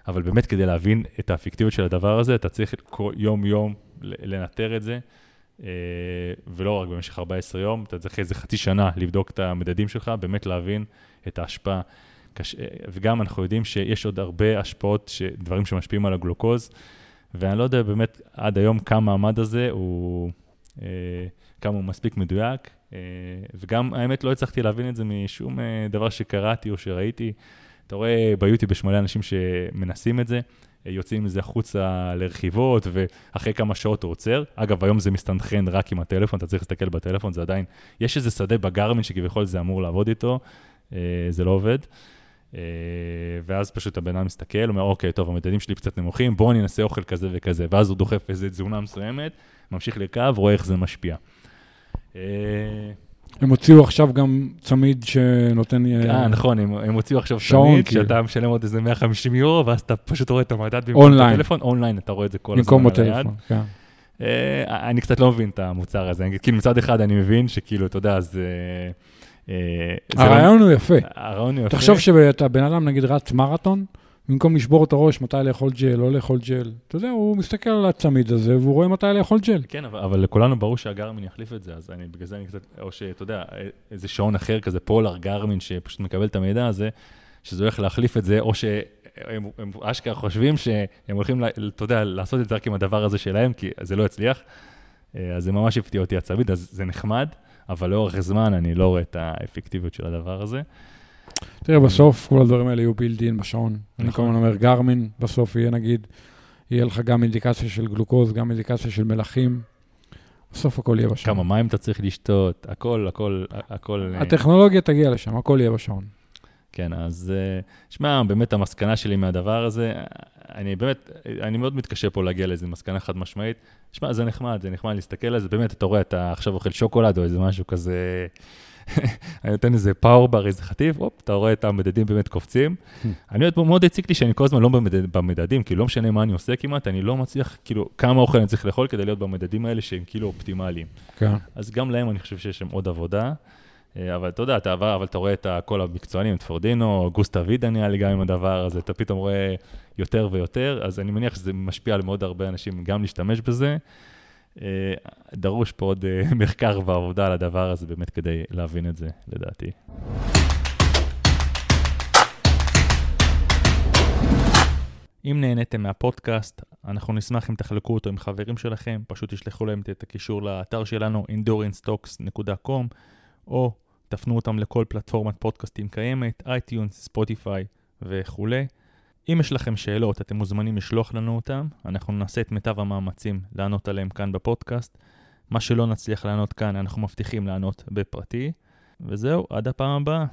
אבל באמת כדי להבין את האפקטיביות של הדבר הזה, אתה צריך יום-יום לנטר את זה, אה, ולא רק במשך 14 יום, אתה צריך איזה חצי שנה לבדוק את המדדים שלך, באמת להבין את ההשפעה. קש... וגם אנחנו יודעים שיש עוד הרבה השפעות. דברים שמשפיעים על הגלוקוז, ואני לא יודע באמת עד היום כמה המד הזה הוא, אה, כמה הוא מספיק מדויק, אה, וגם האמת לא הצלחתי להבין את זה משום אה, דבר שקראתי או שראיתי. אתה רואה ביוטיוב יש מלא אנשים שמנסים את זה, יוצאים מזה החוצה לרכיבות, ואחרי כמה שעות הוא עוצר. אגב, היום זה מסתנכרן רק עם הטלפון, אתה צריך להסתכל בטלפון, זה עדיין, יש איזה שדה בגרמין שכביכול זה אמור לעבוד איתו, זה לא עובד. ואז פשוט הבן אדם מסתכל, אומר, אוקיי, טוב, המדדים שלי קצת נמוכים, בואו אני אנסה אוכל כזה וכזה. ואז הוא דוחף איזה תזונה מסוימת, ממשיך לרכב, רואה איך זה משפיע. הם הוציאו עכשיו גם צמיד שנותן... אה, נכון, הם, הם הוציאו עכשיו צמיד, כאילו. שאתה משלם עוד איזה 150 יורו, ואז אתה פשוט רואה את המדד במקום בטלפון, אונליין, אתה רואה את זה כל הזמן על היד. כן. אה, אני קצת לא מבין את המוצר הזה, כאילו מצד אחד אני מבין שכאילו, אתה יודע, זה... אה, הרעיון הוא יפה. הרעיון הוא יפה. תחשוב שאתה בן אדם, נגיד, רץ מרתון, במקום לשבור את הראש מתי לאכול ג'ל, לא לאכול ג'ל, אתה יודע, הוא מסתכל על הצמיד הזה והוא רואה מתי לאכול ג'ל. כן, אבל, אבל לכולנו ברור שהגרמין יחליף את זה, אז אני, בגלל זה אני קצת, או שאתה יודע, איזה שעון אחר כזה, פולר גרמין, שפשוט מקבל את המידע הזה, שזה הולך להחליף את זה, או שהם הם אשכרה חושבים שהם הולכים, אתה יודע, לעשות את זה רק עם הדבר הזה שלהם, כי זה לא יצליח. אה, אז זה ממש הפתיע אותי הצמיד, אז זה נחמד, אבל לאורך זמן אני לא רואה את האפקטיביות של הדבר הזה. תראה, בסוף כל הדברים האלה יהיו בילדין בשעון. אני כל הזמן אומר, גרמין, בסוף יהיה נגיד, יהיה לך גם אינדיקציה של גלוקוז, גם אינדיקציה של מלחים. בסוף הכל יהיה בשעון. כמה מים אתה צריך לשתות, הכל, הכל, הכל... אה, הטכנולוגיה תגיע לשם, הכל יהיה בשעון. כן, אז אה, שמע, באמת המסקנה שלי מהדבר הזה, אני באמת, אני מאוד מתקשה פה להגיע לאיזו מסקנה חד משמעית. שמע, זה נחמד, זה נחמד להסתכל על זה, באמת, אתה רואה, אתה עכשיו אוכל שוקולד או איזה משהו כזה אני נותן איזה פאור בר, איזה חטיף, הופ, אתה רואה את המדדים באמת קופצים. אני מאוד הציק לי שאני כל הזמן לא במדדים, כאילו לא משנה מה אני עושה כמעט, אני לא מצליח, כאילו, כמה אוכל אני צריך לאכול כדי להיות במדדים האלה שהם כאילו אופטימליים. כן. אז גם להם אני חושב שיש שם עוד עבודה. אה, אבל אתה יודע, אתה עבר, אבל אתה רואה את כל המקצוענים, את פורדינו, גוסטה וידה נראה לי גם עם הדבר הזה, אתה פתאום רואה יותר ויותר, אז אני מניח שזה משפיע על מאוד הרבה אנשים גם להשתמש בזה. אה, דרוש פה עוד אה, מחקר ועבודה על הדבר הזה באמת כדי להבין את זה, לדעתי. אם נהניתם מהפודקאסט, אנחנו נשמח אם תחלקו אותו עם חברים שלכם, פשוט תשלחו להם את הקישור לאתר שלנו, endurancetalks.com, או תפנו אותם לכל פלטפורמת פודקאסטים קיימת, אייטיונס, ספוטיפיי וכולי. אם יש לכם שאלות, אתם מוזמנים לשלוח לנו אותם, אנחנו נעשה את מיטב המאמצים לענות עליהם כאן בפודקאסט. מה שלא נצליח לענות כאן, אנחנו מבטיחים לענות בפרטי. וזהו, עד הפעם הבאה.